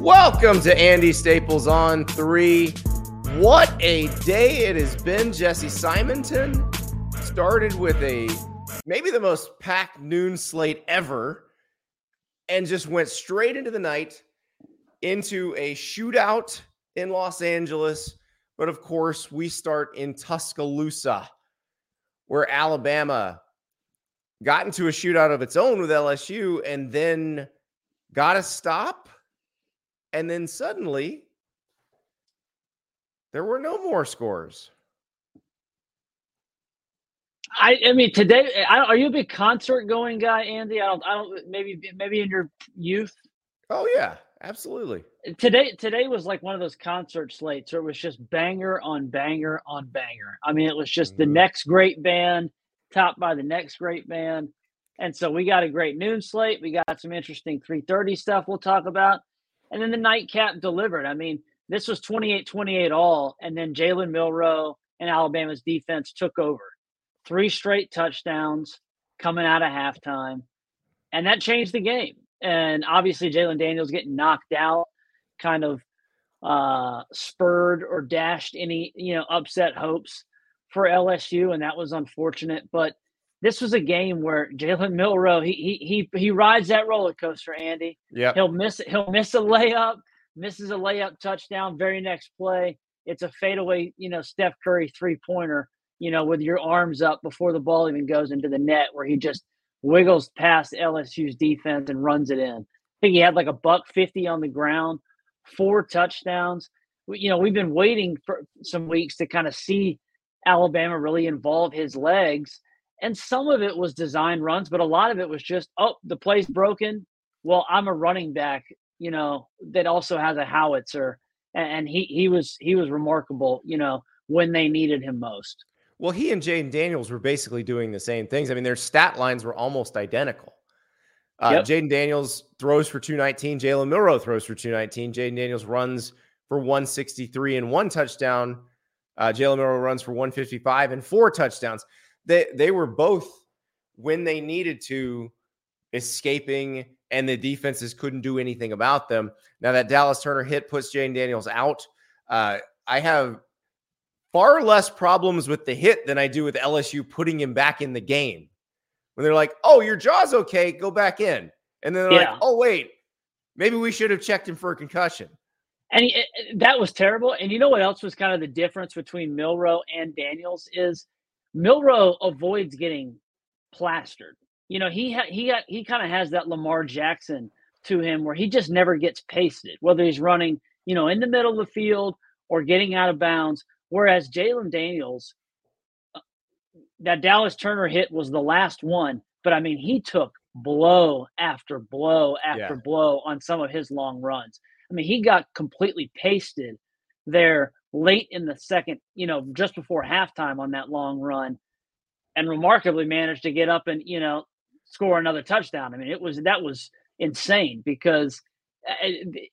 Welcome to Andy Staples on three. What a day it has been, Jesse Simonton. Started with a maybe the most packed noon slate ever and just went straight into the night into a shootout in Los Angeles. But of course, we start in Tuscaloosa, where Alabama got into a shootout of its own with LSU and then got a stop. And then suddenly, there were no more scores. I, I mean today I, are you a big concert going guy andy i don't i don't maybe maybe in your youth Oh yeah, absolutely. today today was like one of those concert slates where it was just banger on banger on banger i mean it was just the Mhm. next great band topped by the next great band and so we got a great noon slate we got some interesting 330 stuff we'll talk about and then the nightcap delivered i mean this was 28-28 all and then jalen milroe and alabama's defense took over three straight touchdowns coming out of halftime and that changed the game and obviously jalen daniels getting knocked out kind of uh, spurred or dashed any you know upset hopes for LSU, and that was unfortunate. But this was a game where Jalen Milroe he he he he rides that roller coaster, Andy. Yeah, He'll miss he'll miss a layup, misses a layup touchdown. Very next play, it's a fadeaway, you know, Steph Curry three pointer, you know, with your arms up before the ball even goes into the net, where he just wiggles past LSU's defense and runs it in. I think he had like a buck fifty on the ground, four touchdowns. You know, we've been waiting for some weeks to kind of see Alabama really involve his legs. And some of it was design runs, but a lot of it was just, oh, the play's broken. Well, I'm a running back, you know, that also has a howitzer. And, he he was he was remarkable, you know, when they needed him most. Well, he and Jayden Daniels were basically doing the same things. I mean, their stat lines were almost identical. Uh, Yep. Jayden Daniels throws for 219. Jalen Milroe throws for 219. Jayden Daniels runs for 163 and one touchdown. Uh, Jalen Milroe runs for 155 and four touchdowns. They they were both when they needed to escaping, and the defenses couldn't do anything about them. Now that Dallas Turner hit puts Jayden Daniels out. Uh, I have far less problems with the hit than I do with LSU putting him back in the game. When they're like, "Oh, your jaw's okay, go back in," and then they're Yeah. like, "Oh, wait, maybe we should have checked him for a concussion." And he, eh, that was terrible. And you know what else was kind of the difference between Milroe and Daniels is Milroe avoids getting plastered. You know, he ha- he got he kind of has that Lamar Jackson to him where he just never gets pasted, whether he's running, you know, in the middle of the field or getting out of bounds. Whereas Jalen Daniels, uh, that Dallas Turner hit was the last one, but I mean, he took blow after blow after Yeah. blow on some of his long runs. I mean, he got completely pasted there late in the second, you know, just before halftime on that long run, and remarkably managed to get up and you know score another touchdown. I mean, it was that was insane because uh, it-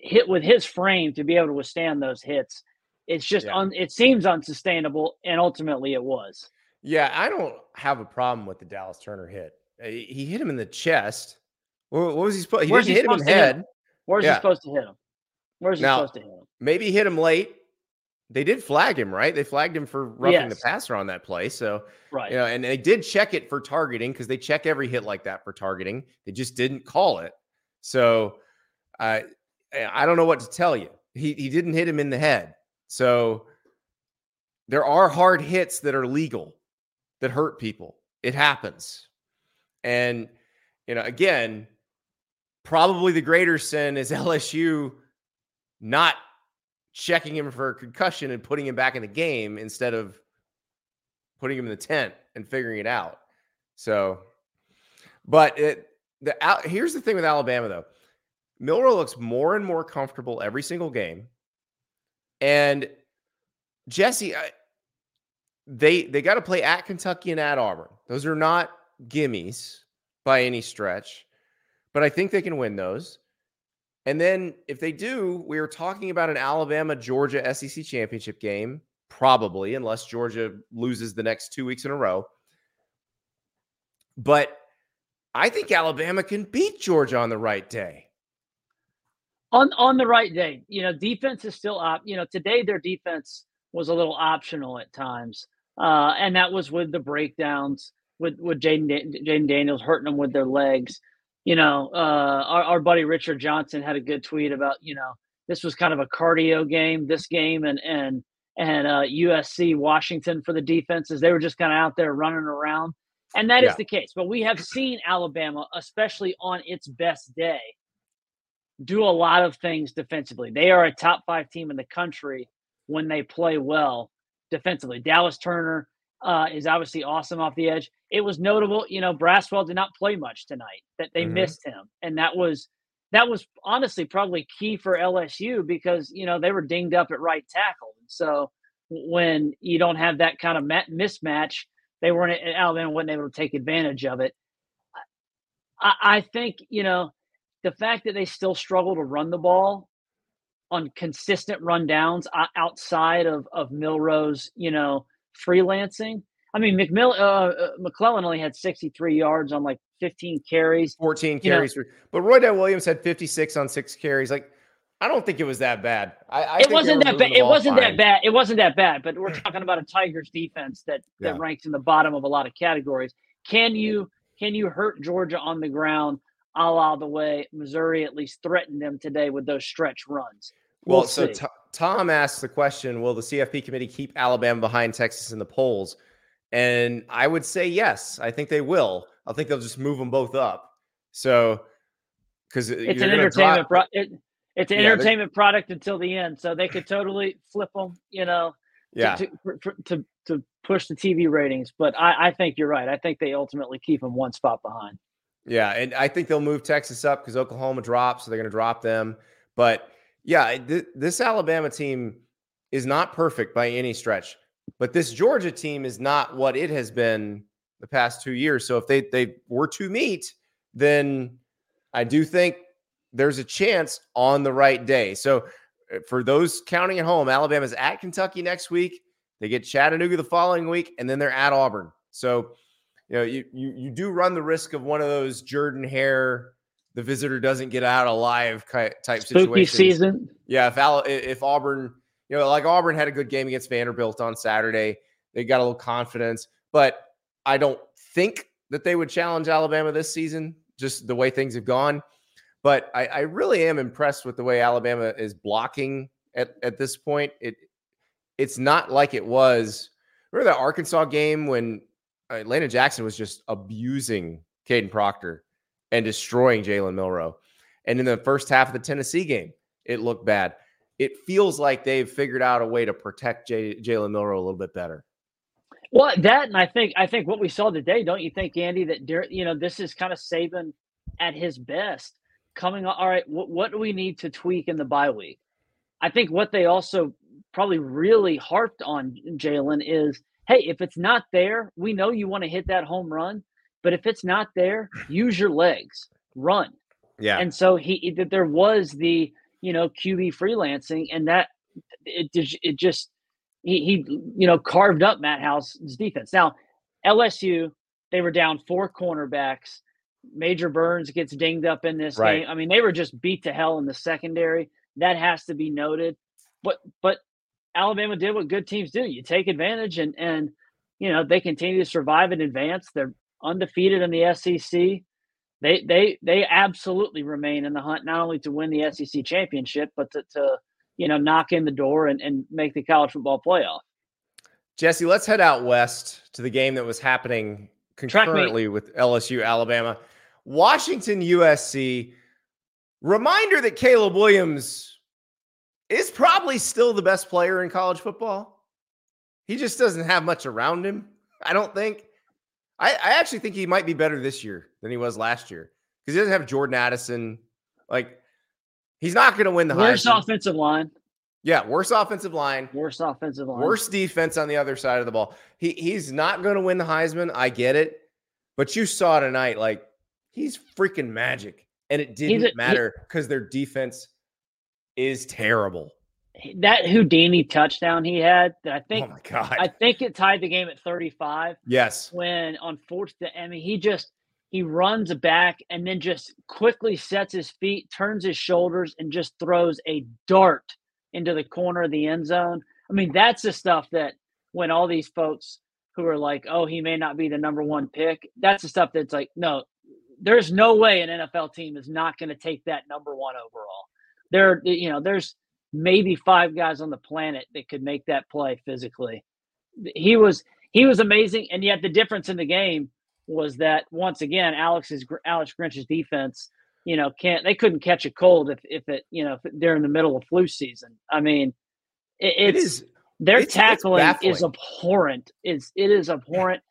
hit with his frame to be able to withstand those hits. It's just Yeah. un, it seems unsustainable, and ultimately it was. Yeah, I don't have a problem with the Dallas Turner hit. Uh, He hit him in the chest. What, was he supposed? He Where's didn't he hit him in supposed the to hit him? head. Where's Yeah. he supposed to hit him? Where's he Now- supposed to hit him? Maybe hit him late. They did flag him, right? They flagged him for roughing the passer on that play. So Right. you know, and they did check it for targeting because they check every hit like that for targeting. They just didn't call it. So I I don't know what to tell you. He he didn't hit him in the head. So there are hard hits that are legal that hurt people. It happens. And you know, again, probably the greater sin is LSU not checking him for a concussion and putting him back in the game instead of putting him in the tent and figuring it out. So, but it the here's the thing with Alabama though. Milroe looks more and more comfortable every single game. And Jesse, I, they they got to play at Kentucky and at Auburn. Those are not gimmies by any stretch, but I think they can win those. And then if they do, we are talking about an Alabama Georgia SEC championship game, probably, unless Georgia loses the next two weeks in a row. But I think Alabama can beat Georgia on the right day. On on the right day, you know, defense is still up. You know, today their defense was a little optional at times, uh, and that was with the breakdowns with with Jayden Daniels hurting them with their legs. You know, uh, our our buddy Richard Johnson had a good tweet about you know this was kind of a cardio game. This game and and and uh, USC Washington for the defenses, they were just kind of out there running around and that yeah. is the case. But we have seen Alabama, especially on its best day, do a lot of things defensively. They are a top five team in the country when they play well defensively. Dallas Turner uh, is obviously awesome off the edge. It was notable, you know, Braswell did not play much tonight. That they mm-hmm. missed him, and that was that was honestly probably key for LSU because you know they were dinged up at right tackle. So when you don't have that kind of mismatch, they weren't Alabama wasn't able to take advantage of it. I, I think you know the fact that they still struggle to run the ball on consistent rundowns outside of of Milroe's you know freelancing. I mean, McMill, uh, uh McClellan only had 63 yards on like 15 carries, 14 carries, you know, but Roydell Williams had 56 on six carries. Like I don't think it was that bad. I, I it wasn't that bad. It wasn't fine. that bad. It wasn't that bad. But we're talking about a Tigers defense that that yeah. ranks in the bottom of a lot of categories. Can you can you hurt Georgia on the ground, a la the way Missouri at least threatened them today with those stretch runs? We'll, well so t- Tom asked the question: Will the CFP committee keep Alabama behind Texas in the polls? And I would say yes. I think they will. I think they'll just move them both up. So because it's an entertainment. Pro- it, it's an yeah, entertainment product until the end, so they could totally flip them, you know, yeah, to to, to, to push the TV ratings. But I, I think you're right. I think they ultimately keep them one spot behind. Yeah, and I think they'll move Texas up because Oklahoma drops, so they're going to drop them. But yeah, th- this Alabama team is not perfect by any stretch, but this Georgia team is not what it has been the past two years. So if they they were to meet, then I do think there's a chance on the right day. So uh, for those counting at home, Alabama's at Kentucky next week. They get Chattanooga the following week, and then they're at Auburn. So, you know, you you, you do run the risk of one of those Jordan Hare, the visitor doesn't get out alive type Spooky situations. season. Yeah, if Al, if Auburn, you know, like Auburn had a good game against Vanderbilt on Saturday, they got a little confidence, but I don't think that they would challenge Alabama this season. Just the way things have gone. But I, I really am impressed with the way Alabama is blocking at, at this point. It it's not like it was. Remember that Arkansas game when uh, Landon Jackson was just abusing Kadyn Proctor and destroying Jalen Milroe. And in the first half of the Tennessee game, it looked bad. It feels like they've figured out a way to protect J- Jalen Milroe a little bit better. Well, that and I think I think what we saw today, don't you think, Andy? That you know this is kind of Saban at his best coming all right what, what do we need to tweak in the bye week i think what they also probably really harped on jalen is hey if it's not there we know you want to hit that home run but if it's not there use your legs run yeah and so he that there was the you know qb freelancing and that it, it just he, he you know carved up matt house's defense now lsu they were down four cornerbacks Major Burns gets dinged up in this right. game. I mean, they were just beat to hell in the secondary. That has to be noted. But but Alabama did what good teams do. You take advantage and and you know they continue to survive and advance. They're undefeated in the SEC. They they they absolutely remain in the hunt not only to win the SEC championship, but to, to you know knock in the door and, and make the college football playoff. Jesse, let's head out west to the game that was happening concurrently with LSU Alabama. Washington, USC. Reminder that Caleb Williams is probably still the best player in college football. He just doesn't have much around him. I don't think. I, I actually think he might be better this year than he was last year because he doesn't have Jordan Addison. Like he's not going to win the Worst Heisman. offensive line. Yeah, worst offensive line, Worst offensive line. worst defense on the other side of the ball. He he's not going to win the Heisman. I get it, but you saw tonight, like he's freaking magic, and it didn't a- matter because their defense is terrible. That Houdini touchdown he had, that I think oh my god! I think it tied the game at 35 yes, when on fourth to I mean he just he runs back and then just quickly sets his feet, turns his shoulders, and just throws a dart into the corner of the end zone. I mean, that's the stuff that when all these folks who are like, oh, he may not be the number one pick, that's the stuff that's like, no, there's no way an NFL team is not going to take that number one overall. There, you know, there's maybe five guys on the planet that could make that play physically. He was he was amazing, and yet the difference in the game was that once again, Alex's Alex Grinch's defense, you know, can't they couldn't catch a cold if if it you know if they're in the middle of flu season. I mean, it, it it's their it's- it's tackling is abhorrent. It's it is abhorrent.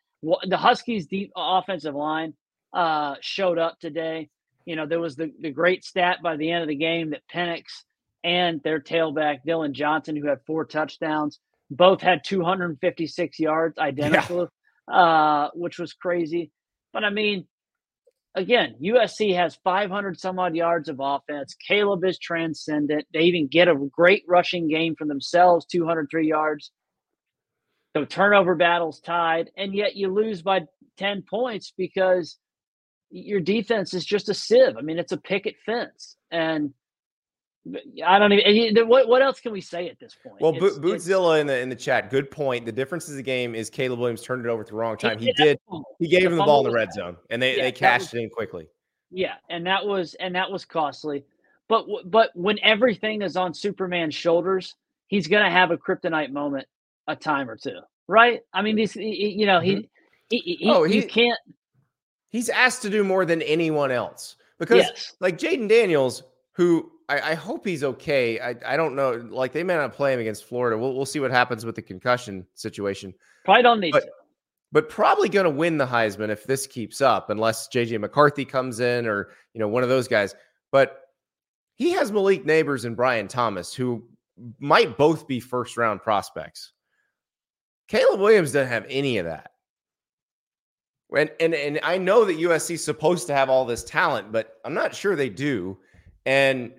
The Huskies' deep offensive line uh, showed up today. You know, there was the, the great stat by the end of the game that Penix and their tailback Dillon Johnson, who had four touchdowns, both had 256 yards, identical, uh, which was crazy. But I mean, again, USC has 500 some odd yards of offense. Caleb is transcendent. They even get a great rushing game for themselves, 203 yards. The turnover battle's tied, and yet you lose by 10 points because your defense is just a sieve. I mean, it's a picket fence. And I don't even, what, what else can we say at this point? Well, Bo- It's- it's- Bootzilla in the in the chat, good point. The difference is the game is Caleb Williams turned it over at the wrong time. He did. He gave The him the ball in the red zone, and they Yeah, they cashed was- it in quickly. Yeah, and that was and that was costly. But but when everything is on Superman's shoulders, he's going to have a kryptonite moment a time or two, right? I mean, these he- he- you know he, mm-hmm. he, he, Oh, you he- can't. He's asked to do more than anyone else because, Yes, like Jayden Daniels, who I, I hope he's okay. I, I don't know. Like they may not play him against Florida. We'll we'll see what happens with the concussion situation. probably don't need But- to. But probably going to win the Heisman if this keeps up, unless JJ McCarthy comes in or you know one of those guys. But he has Malik Nabers and Brian Thomas, who might both be first round prospects. Caleb Williams doesn't have any of that. And, and and I know that USC is supposed to have all this talent, but I'm not sure they do. And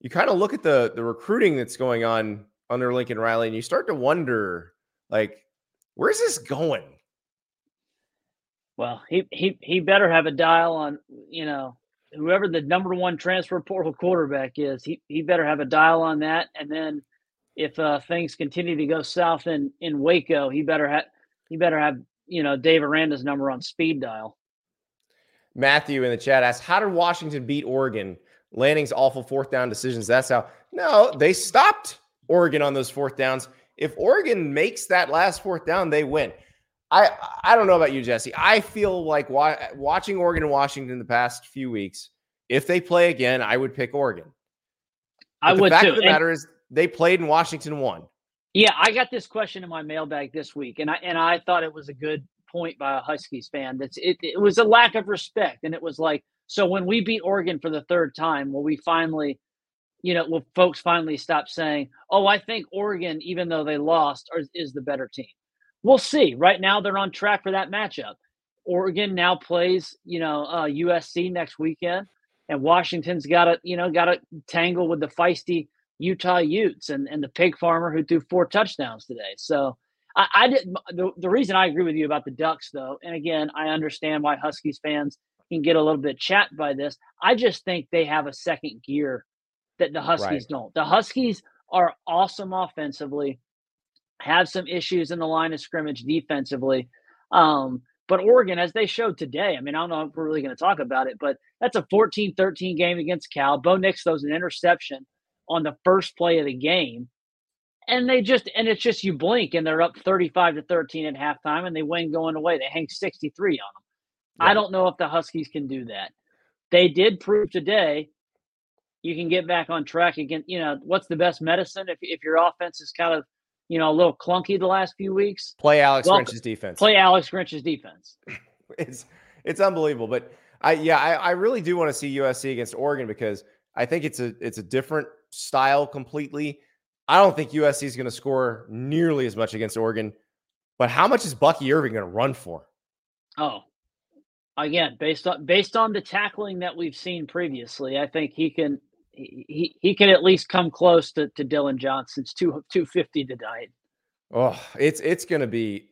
you kind of look at the the recruiting that's going on under Lincoln Riley, and you start to wonder, like, where's this going? Well, he he he better have a dial on you know whoever the number one transfer portal quarterback is. He he better have a dial on that, and then if uh, things continue to go south in in Waco, he better have he better have you know Dave Aranda's number on speed dial. Matthew in the chat asks, "How did Washington beat Oregon? Lanning's awful fourth down decisions. That's how. No, they stopped Oregon on those fourth downs. If Oregon makes that last fourth down, they win. I I don't know about you, Jesse. I feel like wa- watching Oregon and Washington the past few weeks. If they play again, I would pick Oregon. I But would the fact too. of the And- matter is, they played and Washington won. Yeah, I got this question in my mailbag this week, and I and I thought it was a good point by a Huskies fan. That's it. It was a lack of respect, and it was like, so when we beat Oregon for the third time, will we finally, you know, will folks finally stop saying, "Oh, I think Oregon, even though they lost, are, is the better team"? We'll see. Right now, they're on track for that matchup. Oregon now plays, you know, uh, USC next weekend, and Washington's got to, you know, got to tangle with the feisty Utah Utes and, and the pig farmer who threw four touchdowns today. So I, I did the, the reason I agree with you about the Ducks though, and again, I understand why Huskies fans can get a little bit chat by this. I just think they have a second gear that the Huskies Right. don't. The Huskies are awesome offensively, have some issues in the line of scrimmage defensively. Um, but Oregon, as they showed today, I mean, I don't know if we're really going to talk about it, but that's a 14 13 game against Cal. Bo Nix throws an interception on the first play of the game. And they just, and it's just you blink and they're up 35 to 13 at halftime and they win going away. They hang 63 on them. I don't know if the Huskies can do that. They did prove today you can get back on track again. You know, what's the best medicine if, if your offense is kind of, you know, a little clunky the last few weeks? Play Alex Well, Grinch's defense. Play Alex Grinch's defense. it's it's unbelievable. But I yeah, I, I really do want to see USC against Oregon because I think it's a it's a different style completely. I don't think USC is going to score nearly as much against Oregon, but how much is Bucky Irving going to run for? Oh, again, based on based on the tackling that we've seen previously, I think he can he he can at least come close to, to Dillon Johnson's two two fifty tonight. Oh, it's it's gonna be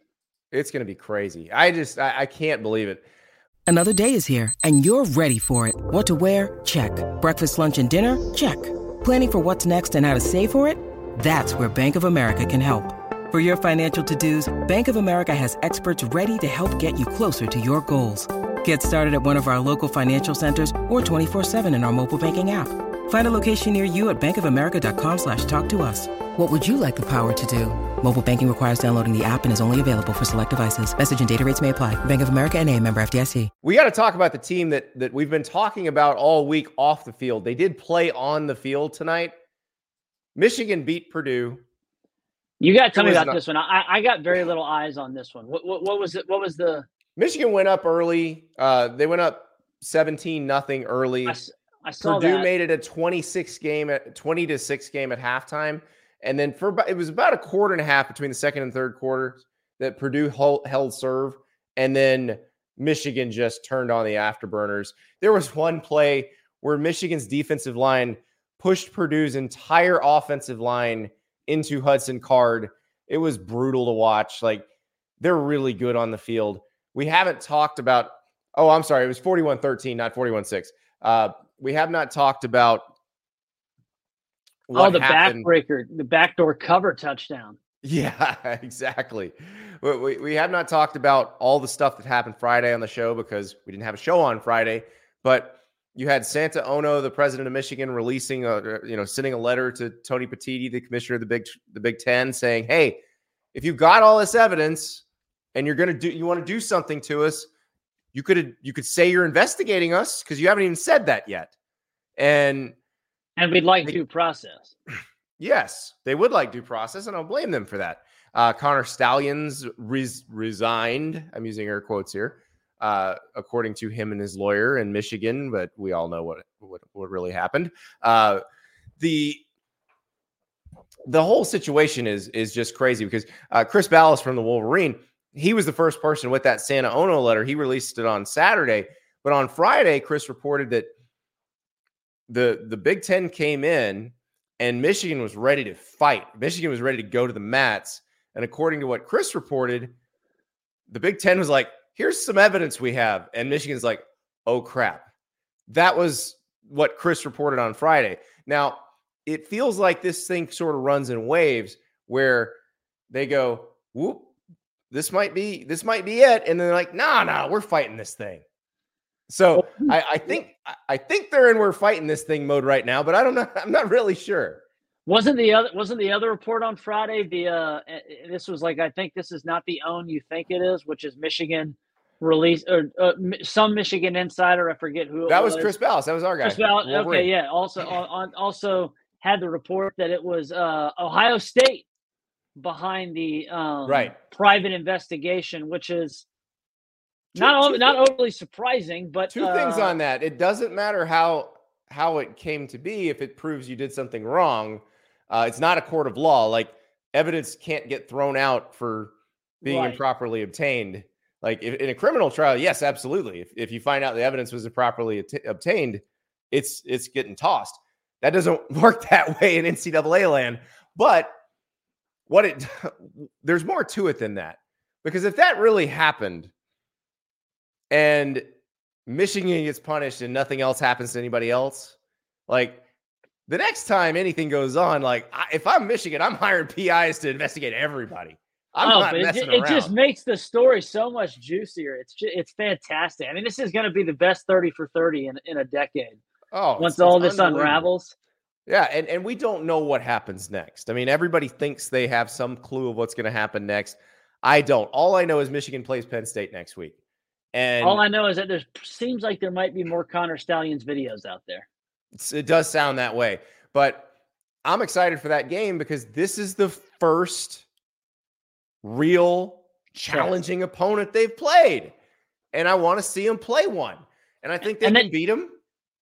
it's gonna be crazy. I just I, I can't believe it. Another day is here and you're ready for it. What to wear? Check. Breakfast, lunch, and dinner? Check. Planning for what's next and how to save for it? That's where Bank of America can help. For your financial to-dos, Bank of America has experts ready to help get you closer to your goals. Get started at one of our local financial centers or 24-7 in our mobile banking app. Find a location near you at bankofamerica.com slash talk to us. What would you like the power to do? Mobile banking requires downloading the app and is only available for select devices. Message and data rates may apply. Bank of America and a member FDIC. We got to talk about the team that, that we've been talking about all week off the field. They did play on the field tonight. Michigan beat Purdue. You got to tell me about not, this one. I, I got very little eyes on this one. What, what, what was it? What was the Michigan went up early. Uh, they went up 17 nothing early. I, I saw Purdue that. made it a 26 game at 20 to 6 game at halftime. And then for it was about a quarter and a half between the second and third quarter that Purdue held serve. And then Michigan just turned on the afterburners. There was one play where Michigan's defensive line pushed Purdue's entire offensive line into Hudson Card. It was brutal to watch. Like they're really good on the field. We haven't talked about, oh, I'm sorry, it was 41 13, not 41 6. Uh, we have not talked about. oh, the happened. backbreaker, the backdoor cover touchdown. Yeah, exactly. We, we, we have not talked about all the stuff that happened Friday on the show because we didn't have a show on Friday. But you had Santa Ono, the president of Michigan, releasing a you know sending a letter to Tony Petitti, the commissioner of the Big the Big Ten, saying, "Hey, if you've got all this evidence, and you're going to do you want to do something to us, you could you could say you're investigating us because you haven't even said that yet. And and we'd like they, due process. Yes, they would like due process, and I'll blame them for that. Uh, Connor Stalions res- resigned. I'm using air quotes here, uh, according to him and his lawyer in Michigan, but we all know what what, what really happened. Uh, the the whole situation is is just crazy because uh, Chris Balas from the Wolverine he was the first person with that Santa Ono letter. He released it on Saturday, but on Friday, Chris reported that the the Big Ten came in and Michigan was ready to fight. Michigan was ready to go to the mats, and according to what Chris reported, the Big Ten was like, "Here's some evidence we have," and Michigan's like, "Oh crap." That was what Chris reported on Friday. Now, it feels like this thing sort of runs in waves where they go, whoop, this might be this might be it and then they're like nah nah we're fighting this thing. So I, I think i think they're in we're fighting this thing mode right now but i don't know i'm not really sure. Wasn't the other wasn't the other report on friday the uh this was like i think this is not the own you think it is which is michigan release or uh, some michigan insider i forget who that was, was. Chris Balas. that was our guy. Chris Balas, okay yeah also on, also had the report that it was uh ohio state behind the um, right private investigation, which is two, not two not overly surprising. But two uh, things on that: it doesn't matter how how it came to be if it proves you did something wrong. Uh, it's not a court of law. Like evidence can't get thrown out for being right. improperly obtained. Like if, in a criminal trial, yes, absolutely. If, if you find out the evidence was improperly at- obtained, it's it's getting tossed. That doesn't work that way in NCAA land. But what it there's more to it than that. Because if that really happened and Michigan gets punished and nothing else happens to anybody else, like the next time anything goes on, like I, if I'm Michigan, I'm hiring PIs to investigate everybody. I'm oh, not messing it, it just makes the story so much juicier. It's just, it's fantastic. I mean, this is going to be the best 30 for 30 in, in a decade. Oh, once all this unravels. Yeah, and, and we don't know what happens next. I mean, everybody thinks they have some clue of what's going to happen next. I don't. All I know is Michigan plays Penn State next week. And all I know is that there seems like there might be more Connor Stalions videos out there. It does sound that way. But I'm excited for that game because this is the first real challenging opponent they've played. And I want to see them play one. and I think they And can then- beat them.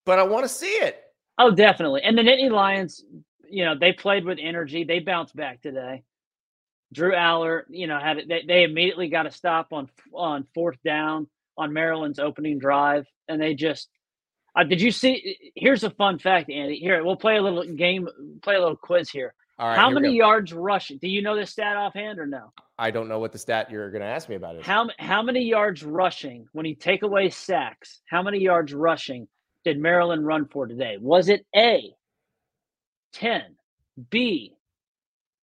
But I want to see it. Oh, definitely. And the Nittany Lions, you know, they played with energy. They bounced back today. Drew Allar, you know, had they, they immediately got a stop on on fourth down on Maryland's opening drive, and they just. Uh, did you see? Here's a fun fact, Andy. Here, we'll play a little game, play a little quiz here. All right. How here many yards rushing? Do you know this stat offhand or no? I don't know what the stat you're going to ask me about is. How how many yards rushing when you take away sacks? How many yards rushing did Maryland run for today? Was it A, 10, B,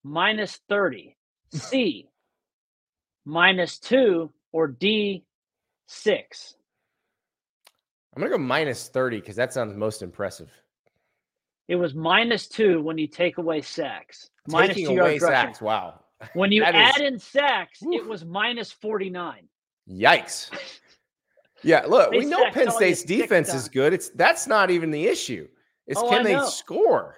minus 30, C, minus 2, or D, 6? I'm going to go minus 30 because that sounds most impressive. It was minus 2 when you take away sacks. Minus Taking 2 away sacks. Wow. When you add is- in sacks, it was minus 49. Yikes. Yeah, look, They we know Penn State's defense is good. It's that's not even the issue. It's Oh, can they score?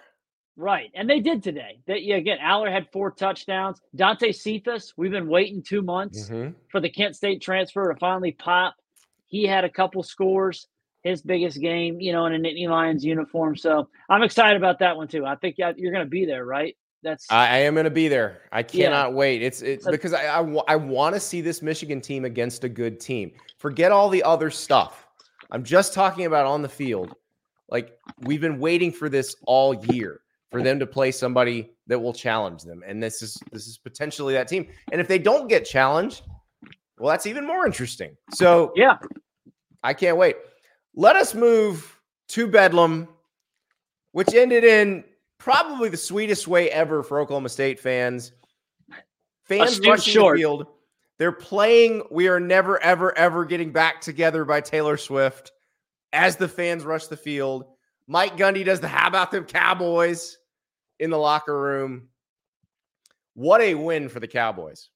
Right. And they did today. That yeah, again, Allar had four touchdowns. Dante Cephas, we've been waiting two months Mhm. for the Kent State transfer to finally pop. He had a couple scores, his biggest game, you know, in a Nittany Lions uniform. So I'm excited about that one too. I think you're going to be there, right? That's I, I am going to be there. I Yeah. cannot wait. It's it's because I I, I want to see this Michigan team against a good team. Forget all the other stuff. I'm just talking about on the field. Like we've been waiting for this all year for them to play somebody that will challenge them, and this is this is potentially that team. And if they don't get challenged, well, that's even more interesting. So yeah. I can't wait. Let us move to Bedlam, which ended in probably the sweetest way ever for Oklahoma State fans. Fans rushing short. the field. They're playing We Are Never, Ever, Ever Getting Back Together by Taylor Swift as the fans rush the field. Mike Gundy does the How About Them Cowboys in the locker room. What a win for the Cowboys.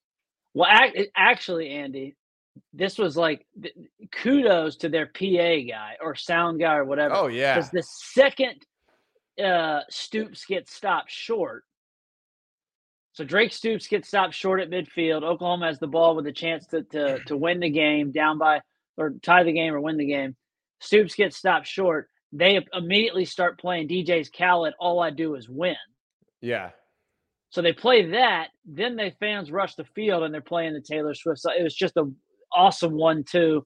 Well, actually, Andy, this was like kudos to their PA guy or sound guy or whatever. Oh, yeah. Because the second uh, Stoops gets stopped short, so Drake Stoops gets stopped short at midfield. Oklahoma has the ball with a chance to to, to win the game, down by or tie the game or win the game. Stoops gets stopped short. They immediately start playing DJ's Khaled. All I do is win. Yeah. So they play that. Then the fans rush the field and they're playing the Taylor Swift. So it was just an awesome one too.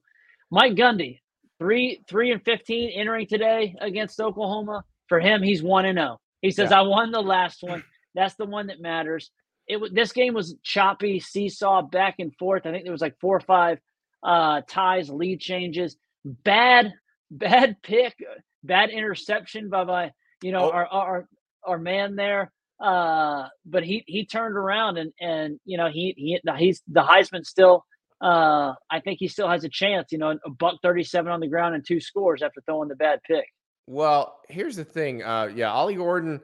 Mike Gundy, three three and fifteen entering today against Oklahoma. For him, he's one and zero. He says, Yeah. "I won the last one. That's the one that matters." It this game was choppy, seesaw, back and forth. I think there was like four or five uh, ties, lead changes, bad, bad pick, bad interception by my, you know, Oh. our our our man there. Uh, but he he turned around and and you know he he he's the Heisman still. Uh, I think he still has a chance. You know, a buck thirty-seven on the ground and two scores after throwing the bad pick. Well, here's the thing. Uh, yeah, Ollie Gordon,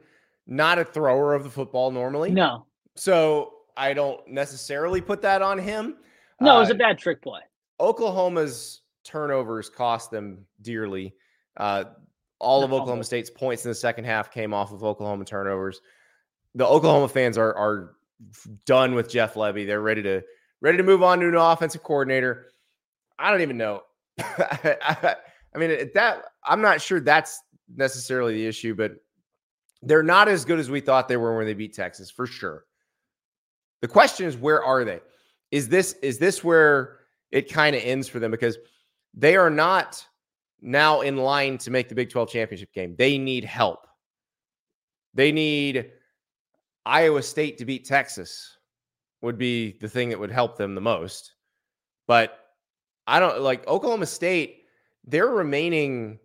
not a thrower of the football normally. No, So I don't necessarily put that on him. no, it was Uh, a bad trick play. Oklahoma's turnovers cost them dearly. Uh, all of No. Oklahoma State's points in the second half came off of Oklahoma turnovers. The Oklahoma fans are are done with Jeff Lebby. They're ready to ready to move on to an offensive coordinator. I don't even know. I, I mean, at that I'm not sure that's necessarily the issue, but they're not as good as we thought they were when they beat Texas, for sure. The question is, where are they? Is this is this where it kind of ends for them because they are not now in line to make the Big 12 championship game. They need help. They need Iowa State to beat Texas would be the thing that would help them the most. But I don't like Oklahoma State, they're remaining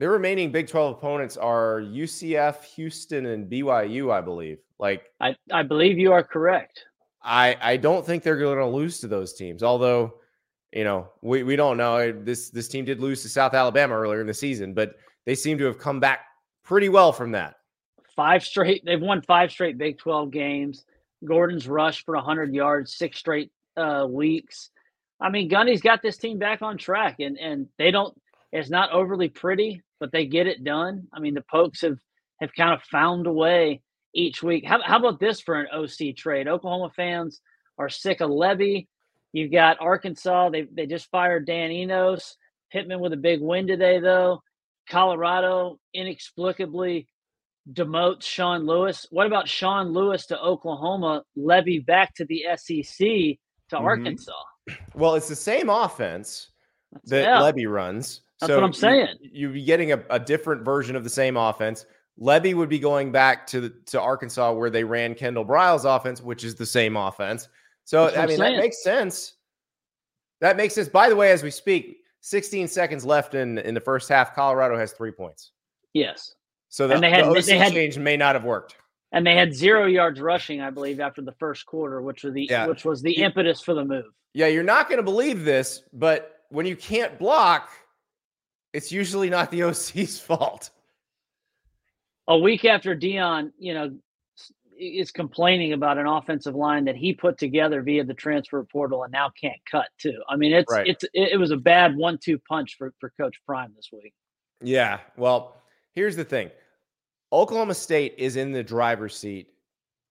their remaining Big 12 opponents are UCF, Houston and BYU, I believe. Like I I believe you are correct. I I don't think they're going to lose to those teams. Although, you know, we, we don't know. This this team did lose to South Alabama earlier in the season, but they seem to have come back pretty well from that. Five straight. They've won five straight Big Twelve games. Gordon's rushed for hundred yards six straight uh, weeks. I mean, Gundy's got this team back on track, and and they don't. It's not overly pretty, but they get it done. I mean, the Pokes have have kind of found a way each week. How, how about this for an OC trade? Oklahoma fans are sick of Lebby. You've got Arkansas. They they just fired Dan Enos. Pittman with a big win today, though. Colorado inexplicably demotes Sean Lewis. What about Sean Lewis to Oklahoma, Lebby back to the SEC to mm-hmm. Arkansas? Well, it's the same offense that yeah. Lebby runs. That's so what I'm saying. You, would be getting a, a, different version of the same offense. Lebby would be going back to to Arkansas where they ran Kendall Briles' offense, which is the same offense. So I mean that makes sense. That makes sense. By the way, as we speak, 16 seconds left in in the first half. Colorado has three points. Yes. So the, they had, the OC they had, change may not have worked. And they had zero yards rushing, I believe, after the first quarter, which was the yeah. which was the impetus for the move. Yeah, you're not going to believe this, but when you can't block, it's usually not the OC's fault. A week after Dion, you know, is complaining about an offensive line that he put together via the transfer portal and now can't cut too. I mean, it's right. it's it was a bad one-two punch for for Coach Prime this week. Yeah, well, here's the thing: Oklahoma State is in the driver's seat.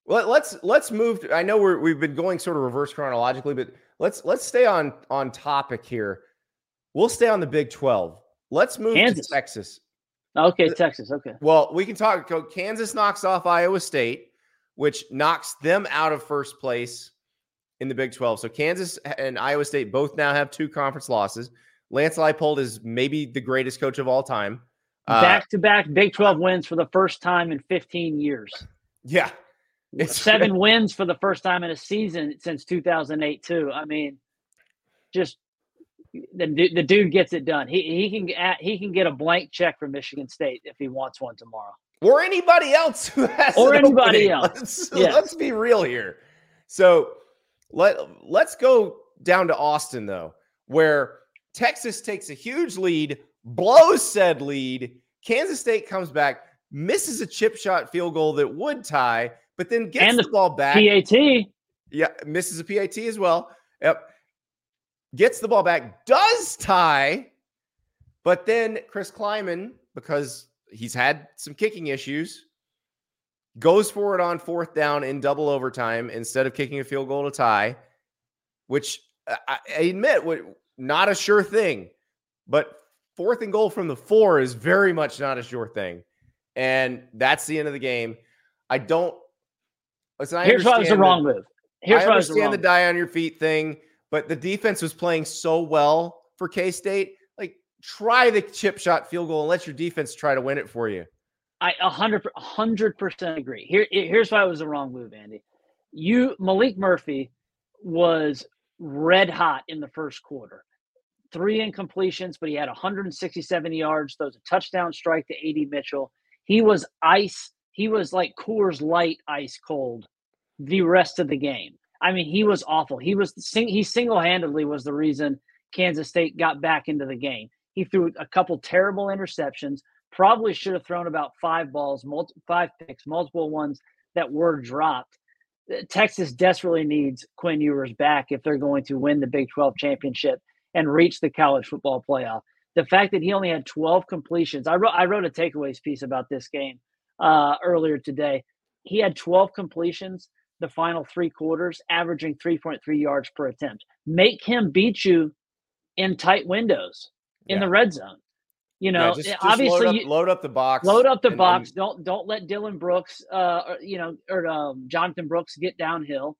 Let, let's let's move. To, I know we're we've been going sort of reverse chronologically, but let's let's stay on on topic here. We'll stay on the Big Twelve. Let's move Kansas. to Texas. Okay, Texas. Okay. Well, we can talk. Kansas knocks off Iowa State which knocks them out of first place in the Big 12. So Kansas and Iowa State both now have two conference losses. Lance Leipold is maybe the greatest coach of all time. Uh, back to back Big 12 wins for the first time in 15 years. Yeah. It's seven wins for the first time in a season since 2008 too. I mean, just the, the dude gets it done. He he can he can get a blank check from Michigan State if he wants one tomorrow or anybody else who has or anybody opening. else. Let's, let's be real here. So let let's go down to Austin though, where Texas takes a huge lead, blows said lead. Kansas State comes back, misses a chip shot field goal that would tie, but then gets the, the ball back. PAT. Yeah, misses a PAT as well. Yep. Gets the ball back, does tie, but then Chris Klieman, because he's had some kicking issues. Goes for it on fourth down in double overtime instead of kicking a field goal to tie, which uh, I, admit would not a sure thing, but fourth and goal from the four is very much not a sure thing, and that's the end of the game. I don't. Listen, I Here's why it was the wrong move. Here's I understand the die on your feet thing, but the defense was playing so well for K State Like, try the chip shot field goal and let your defense try to win it for you. I 100 100% agree. Here here's why it was the wrong move, Andy. You Maalik Murphy was red hot in the first quarter. Three incompletions, but he had 167 yards. Those a touchdown strike to AD Mitchell. He was ice. He was like Coors Light ice cold the rest of the game. I mean, he was awful. He was he single handedly was the reason Kansas State got back into the game. He threw a couple terrible interceptions. Probably should have thrown about five balls, five picks, multiple ones that were dropped. Uh, Texas desperately needs Quinn Ewers back if they're going to win the Big 12 championship and reach the college football playoff. The fact that he only had 12 completions, I wrote, I wrote a takeaways piece about this game uh, earlier today. He had 12 completions the final three quarters, averaging 3.3 yards per attempt. Make him beat you in tight windows in yeah. the red zone. You know, yeah, just, just obviously load up, load up, the box. Load up the box. Don't don't let Dylan Brooks, uh, or, you know, or um, Jonathan Brooks get downhill,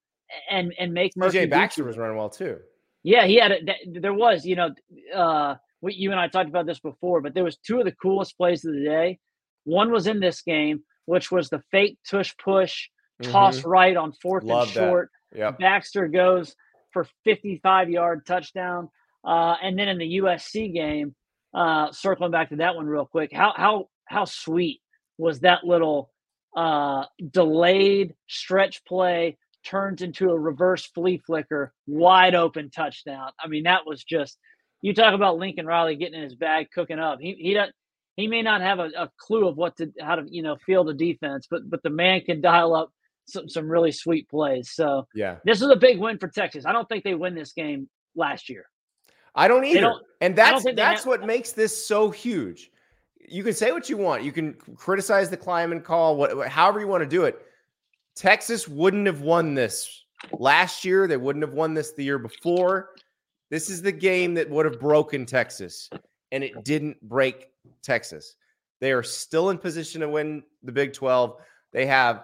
and and make Murphy. Baxter was running well too. Yeah, he had it. There was, you know, uh, we, you and I talked about this before, but there was two of the coolest plays of the day. One was in this game, which was the fake tush push, toss mm-hmm. right on fourth Love and short. Yeah, Baxter goes for 55 yard touchdown. Uh, and then in the USC game, uh, circling back to that one real quick, how how how sweet was that little uh, delayed stretch play turns into a reverse flea flicker, wide open touchdown. I mean, that was just you talk about Lincoln Riley getting in his bag, cooking up. He he doesn't he may not have a, a clue of what to how to you know field a defense, but but the man can dial up some some really sweet plays. So yeah, this is a big win for Texas. I don't think they win this game last year. I don't either. Don't, and that's that's have, what makes this so huge. You can say what you want. You can criticize the Klieman call, what, however you want to do it. Texas wouldn't have won this last year. They wouldn't have won this the year before. This is the game that would have broken Texas. and it didn't break Texas. They are still in position to win the Big 12. They have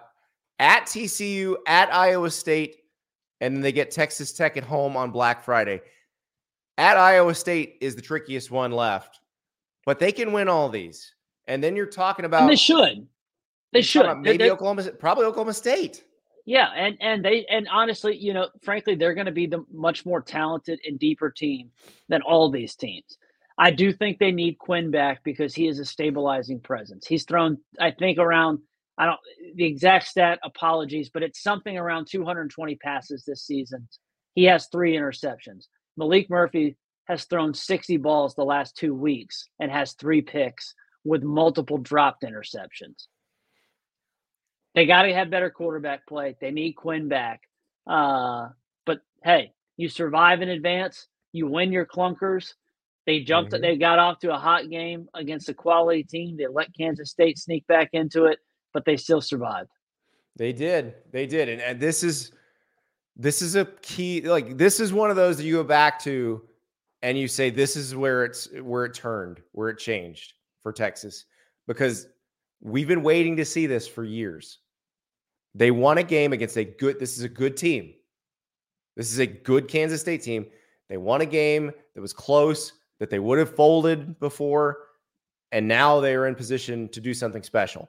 at TCU, at Iowa State, and then they get Texas Tech at home on Black Friday. At Iowa State is the trickiest one left, but they can win all these. And then you're talking about and they should. They should. Maybe they're, Oklahoma, probably Oklahoma State. Yeah, and and they and honestly, you know, frankly, they're going to be the much more talented and deeper team than all these teams. I do think they need Quinn back because he is a stabilizing presence. He's thrown, I think, around I don't the exact stat. Apologies, but it's something around 220 passes this season. He has three interceptions. Maalik Murphy has thrown 60 balls the last two weeks and has three picks with multiple dropped interceptions. They got to have better quarterback play. They need Quinn back. Uh, but hey, you survive in advance. You win your clunkers. They jumped. Mm-hmm. They got off to a hot game against a quality team. They let Kansas State sneak back into it, but they still survived. They did. They did. And, and this is this is a key. Like this is one of those that you go back to, and you say this is where it's where it turned, where it changed for Texas, because we've been waiting to see this for years. They won a game against a good. This is a good team. This is a good Kansas State team. They won a game that was close that they would have folded before, and now they are in position to do something special.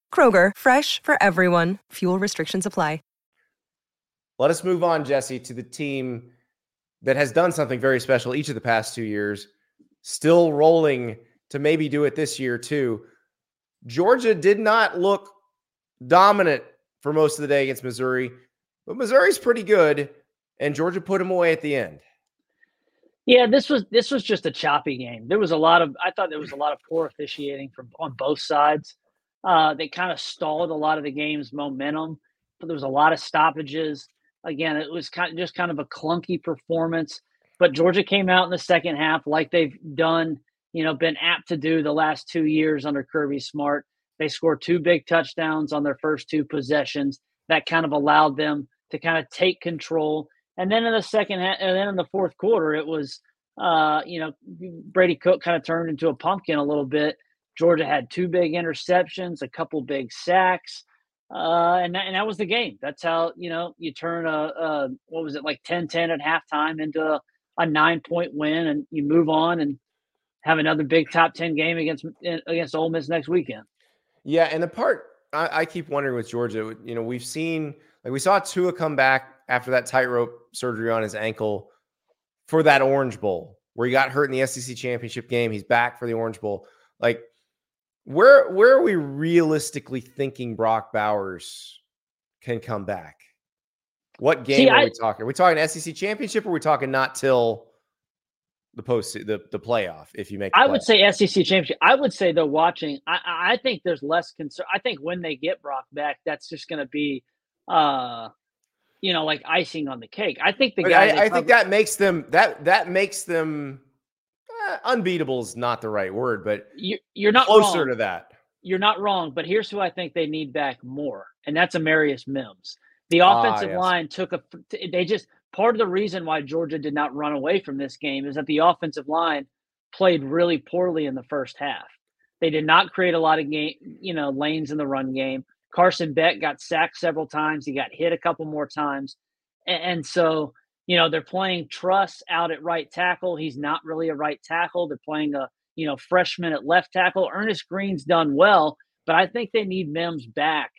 Kroger, fresh for everyone. Fuel restrictions apply. Let us move on, Jesse, to the team that has done something very special each of the past two years, still rolling to maybe do it this year too. Georgia did not look dominant for most of the day against Missouri, but Missouri's pretty good, and Georgia put them away at the end. Yeah, this was this was just a choppy game. There was a lot of I thought there was a lot of poor officiating from on both sides. Uh, they kind of stalled a lot of the game's momentum, but there was a lot of stoppages. Again, it was kind of just kind of a clunky performance, but Georgia came out in the second half like they've done, you know, been apt to do the last two years under Kirby Smart. They scored two big touchdowns on their first two possessions. That kind of allowed them to kind of take control. And then in the second half, and then in the fourth quarter, it was, uh, you know, Brady Cook kind of turned into a pumpkin a little bit. Georgia had two big interceptions, a couple big sacks. Uh, and that, and that was the game. That's how you know you turn a, a what was it like 10-10 at halftime into a, a nine point win, and you move on and have another big top ten game against against Ole Miss next weekend. Yeah, and the part I, I keep wondering with Georgia, you know, we've seen like we saw Tua come back after that tightrope surgery on his ankle for that Orange Bowl where he got hurt in the SEC championship game. He's back for the Orange Bowl. Like where where are we realistically thinking Brock Bowers can come back? What game See, are I, we talking? Are we talking SEC championship or are we talking not till the post the, the playoff if you make I would say SEC championship. I would say though watching I I think there's less concern. I think when they get Brock back, that's just gonna be uh you know like icing on the cake. I think the guy I, I think that makes them that that makes them unbeatable is not the right word, but you, you're not closer wrong. to that. You're not wrong, but here's who I think they need back more, and that's Amarius Mims. The ah, offensive ah, yes. line took a. They just part of the reason why Georgia did not run away from this game is that the offensive line played really poorly in the first half. They did not create a lot of game, you know, lanes in the run game. Carson Beck got sacked several times. He got hit a couple more times, and, and so you know, they're playing Truss out at right tackle. He's not really a right tackle. They're playing a, you know, freshman at left tackle. Earnest Greene's done well, but I think they need Mims back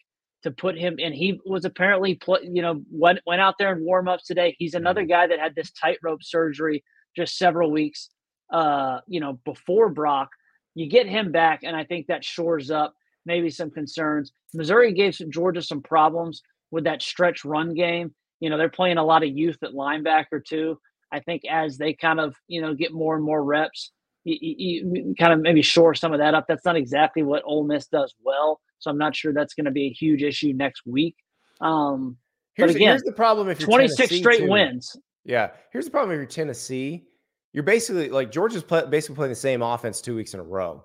to put him and he was apparently you know went went out there and warm ups today he's another guy that had this tightrope surgery just several weeks uh you know before brock you get him back and i think that shores up maybe some concerns missouri gave georgia some problems with that stretch run game you know, they're playing a lot of youth at linebacker too. I think as they kind of, you know, get more and more reps, you, you, you kind of maybe shore some of that up. That's not exactly what Ole Miss does well, so I'm not sure that's going to be a huge issue next week. Um, here's, but again, here's the problem if you're 26 Tennessee, straight too. wins. Yeah, here's the problem if you're Tennessee. You're basically like Georgia's play, basically playing the same offense two weeks in a row,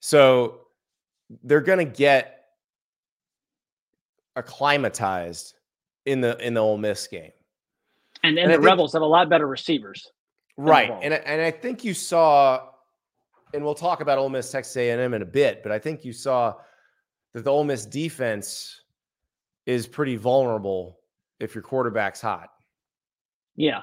so they're going to get acclimatized in the in the Ole Miss game. And, and, And the think- Rebels have a lot better receivers. Right. And and I think you saw and we'll talk about Ole Miss Texas A&M in a bit, but I think you saw that the Ole Miss defense is pretty vulnerable if your quarterback's hot. Yeah.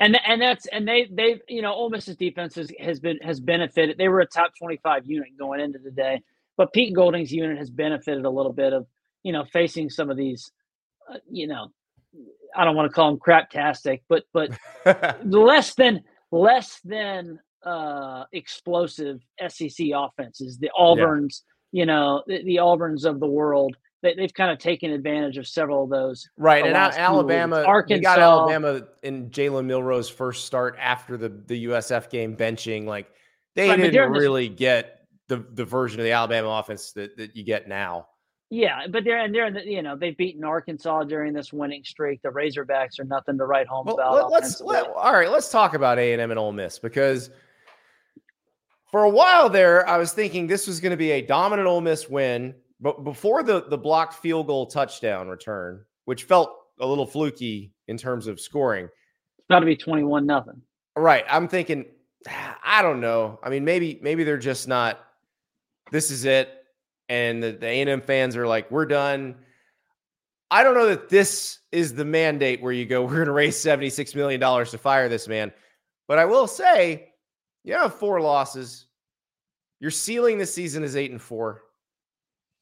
And and that's and they they you know Ole Miss's defense has, has been has benefited. They were a top twenty five unit going into the day, but Pete Golding's unit has benefited a little bit of you know facing some of these, uh, you know, I don't want to call them craptastic, but but less than less than uh explosive SEC offenses. The Auburns, you know, the, the Auburns of the world. They, they've kind of taken advantage of several of those. right. And Al- last few weeks. Alabama, Arkansas. got Alabama in Jalen Milroe's first start after the, the USF game benching. Like they Right, didn't this- really get the, the version of the Alabama offense that, that you get now. Yeah, but they're and they're in the, you know they've beaten Arkansas during this winning streak. The Razorbacks are nothing to write home Well, about. let, us let, all right. Let's talk about A and M and Ole Miss because for a while there, I was thinking this was going to be a dominant Ole Miss win, but before the the blocked field goal touchdown return, which felt a little fluky in terms of scoring. it's about to be twenty-one nothing. Right, I'm thinking, "Ah, I don't know. I mean, maybe maybe they're just not. This is it, and the, the A&M fans are like, we're done. I don't know that this is the mandate where you go, we're going to raise $76 million to fire this man. But I will say, you have four losses. Your ceiling this season is eight and four.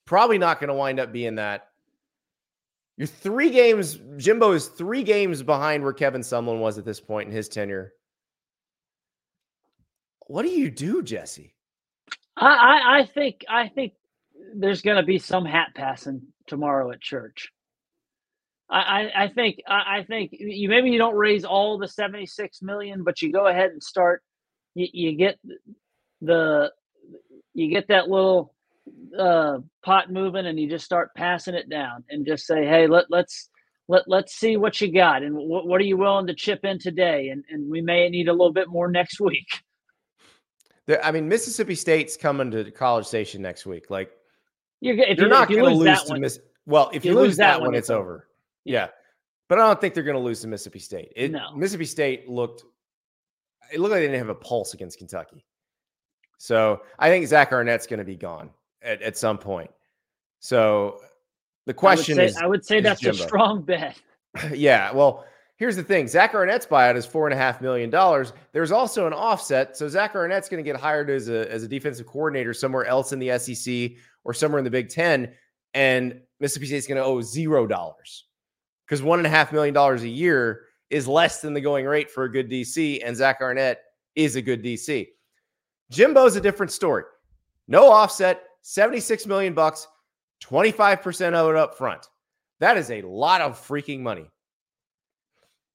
Probably not going to wind up being that. You're three games, Jimbo is three games behind where Kevin Sumlin was at this point in his tenure. What do you do, Jesse? I, I I think I think there's going to be some hat passing tomorrow at church. I I, I think I, I think you maybe you don't raise all the seventy-six million, but you go ahead and start. You, you get the you get that little uh, pot moving, and you just start passing it down, and just say, "Hey, let let's let let's see what you got, and what what are you willing to chip in today, and and we may need a little bit more next week." I mean, Mississippi State's coming to College Station next week. Like, You're if you're you, not going to lose that to one, Miss. Well, if you, lose, that, one, it's over. Yeah. but I don't think they're going to lose to Mississippi State. It, No. Mississippi State looked. It looked like they didn't have a pulse against Kentucky. So I think Zach Arnett's going to be gone at, at some point. So the question I would is, say, I would say that's Jimbo. a strong bet. yeah. Well, here's the thing: Zach Arnett's buyout is four and a half million dollars. There's also an offset, so Zach Arnett's going to get hired as a as a defensive coordinator somewhere else in the SEC or somewhere in the Big Ten, and Mississippi State's going to owe zero dollars because one and a half million dollars a year is less than the going rate for a good DC, and Zach Arnett is a good DC. Jimbo's a different story. No offset, 76 million bucks, 25% of it up front. That is a lot of freaking money.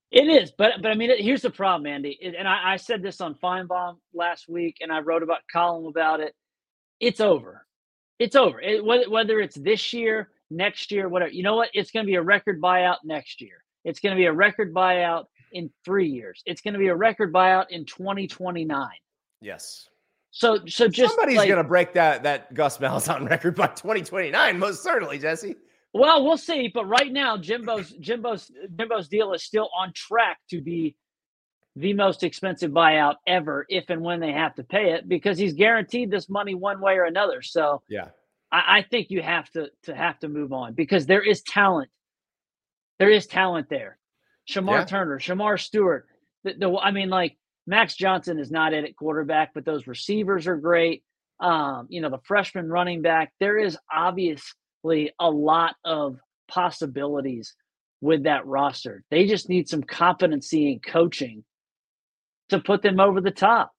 It is, but but I mean, here's the problem, Andy. It- and I, I said this on Finebaum last week, and I wrote about column about it. It's over. It's over. It, whether whether it's this year, next year, whatever. You know what? It's going to be a record buyout next year. It's going to be a record buyout in three years. It's going to be a record buyout in 2029. Yes. So so just Somebody's like, going to break that that Gus Malzahn record by 2029, most certainly, Jesse. Well, we'll see. But right now, Jimbo's Jimbo's Jimbo's deal is still on track to be the most expensive buyout ever, if and when they have to pay it, because he's guaranteed this money one way or another. So Yeah. I, I think you have to to have to move on because there is talent. There is talent there. Shemar Yeah. Turner, Shemar Stewart. The, the I mean, like Max Johnson is not it at quarterback, but those receivers are great. Um, you know, the freshman running back. There is obviously a lot of possibilities with that roster. They just need some competency in coaching to put them over the top.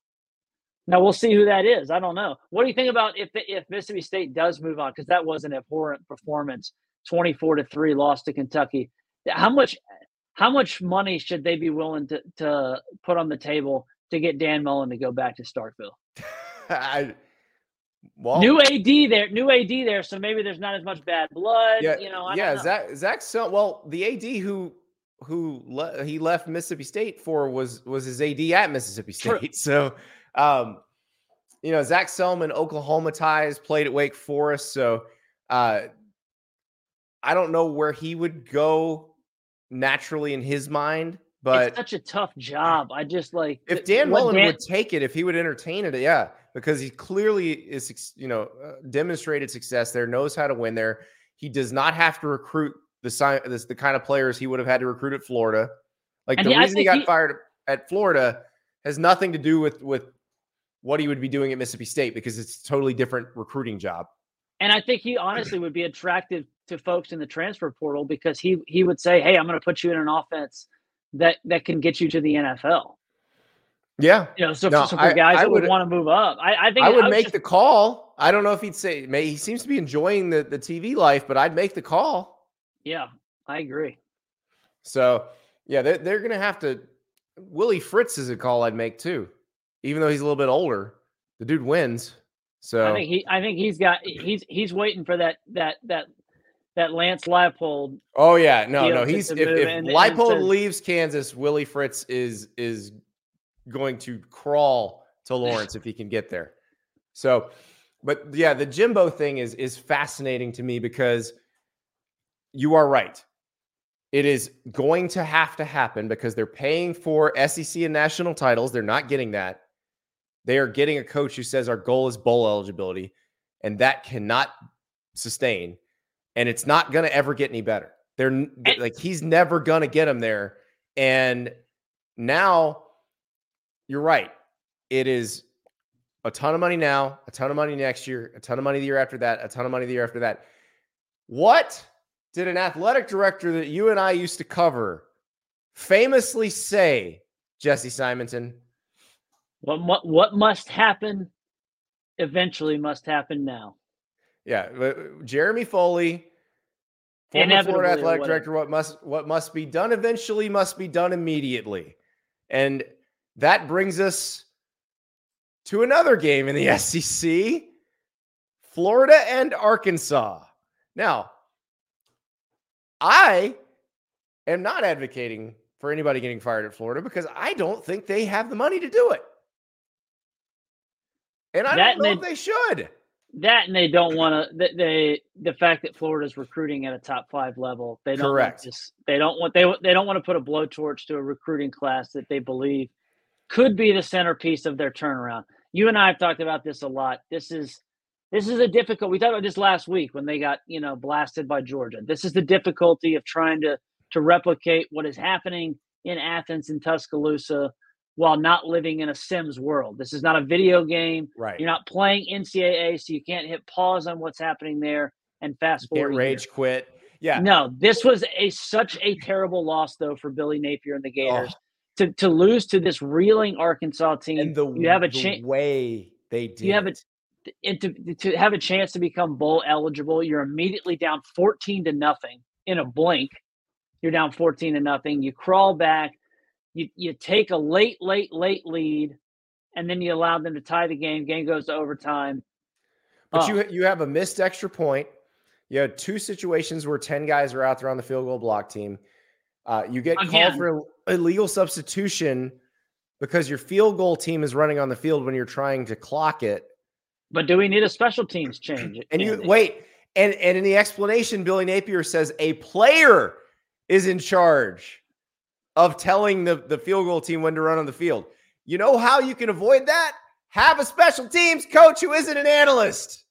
Now we'll see who that is. I don't know. What do you think about if if Mississippi State does move on because that was an abhorrent performance, twenty four to three loss to Kentucky. How much how much money should they be willing to to put on the table to get Dan Mullen to go back to Starkville. I, well, new AD there, new AD there, so maybe there's not as much bad blood. yeah, you know, I yeah. don't know. Zach, Zach, so well, the AD who who le- he left Mississippi State for was was his AD at Mississippi True. State. So, um, you know, Zac Selmon, Oklahoma ties, played at Wake Forest. So, uh, I don't know where he would go naturally in his mind, but it's such a tough job. I just like if Dan Mullen Dan- would take it, if he would entertain it, yeah, because he clearly is, you know, uh, demonstrated success there, knows how to win there. He does not have to recruit the si- this, the kind of players he would have had to recruit at Florida. Like And the he- reason he got he- fired at Florida has nothing to do with with what he would be doing at Mississippi State because it's a totally different recruiting job. And I think he honestly would be attractive to folks in the transfer portal because he he would say, "Hey, I'm going to put you in an offense that that can get you to the NFL." Yeah, You know, so, No, so for I- guys I that would, would- want to move up, I, I think I would make just- the call. I don't know if he'd say may he seems to be enjoying the the TV life, but I'd make the call. Yeah, I agree. So yeah, they're, they're gonna have to. Willie Fritz is a call I'd make too, even though he's a little bit older. The dude wins. So I think he I think he's got he's he's waiting for that that that that Lance Leipold. oh yeah, no, no, he's if, if and- and Leipold to- leaves Kansas, Willie Fritz is is going to crawl to Lawrence if he can get there. So, but yeah, the Jimbo thing is is fascinating to me because you are right. It is going to have to happen because they're paying for SEC and national titles. They're not getting that. They are getting a coach who says our goal is bowl eligibility, and that cannot sustain. And it's not going to ever get any better. They're like he's never going to get them there. And now you're right. It is a ton of money now, a ton of money next year, a ton of money the year after that, a ton of money the year after that. What did an athletic director that you and I used to cover famously say, Jesse Simonton? What what what must happen eventually must happen now. Yeah, uh, Jeremy Foley, former Florida athletic director. What must what must be done eventually must be done immediately, and that brings us to another game in the SEC: Florida and Arkansas. Now, I am not advocating for anybody getting fired at Florida because I don't think they have the money to do it. And I That don't know and if they should. That and they don't want to. They the fact that Florida's recruiting at a top five level. They don't Correct. They don't want they they don't want to put a blowtorch to a recruiting class that they believe could be the centerpiece of their turnaround. You and I have talked about this a lot. This is this is a difficult. We talked about this last week when they got you know blasted by Georgia. This is the difficulty of trying to to replicate what is happening in Athens and Tuscaloosa while not living in a Sims world. This is not a video game. Right. You're not playing NCAA, so you can't hit pause on what's happening there and fast forward. rage quit. Yeah. No, this was a such a terrible loss though for Billy Napier and the Gators Oh. to to lose to this reeling Arkansas team. And the you have a the chance. way they did. You have a to, to have a chance to become bowl eligible, you're immediately down 14 to nothing in a blink. You're down 14 to nothing. You crawl back. You you take a late, late, late lead, and then you allow them to tie the game. Game goes to overtime. But Oh. you you have a missed extra point. You had two situations where ten guys are out there on the field goal block team. Uh, you get Again. called for illegal substitution because your field goal team is running on the field when you're trying to clock it. But do we need a special teams change? And you wait, and and in the explanation, Billy Napier says a player is in charge of telling the, the field goal team when to run on the field. You know how you can avoid that? Have a special teams coach who isn't an analyst.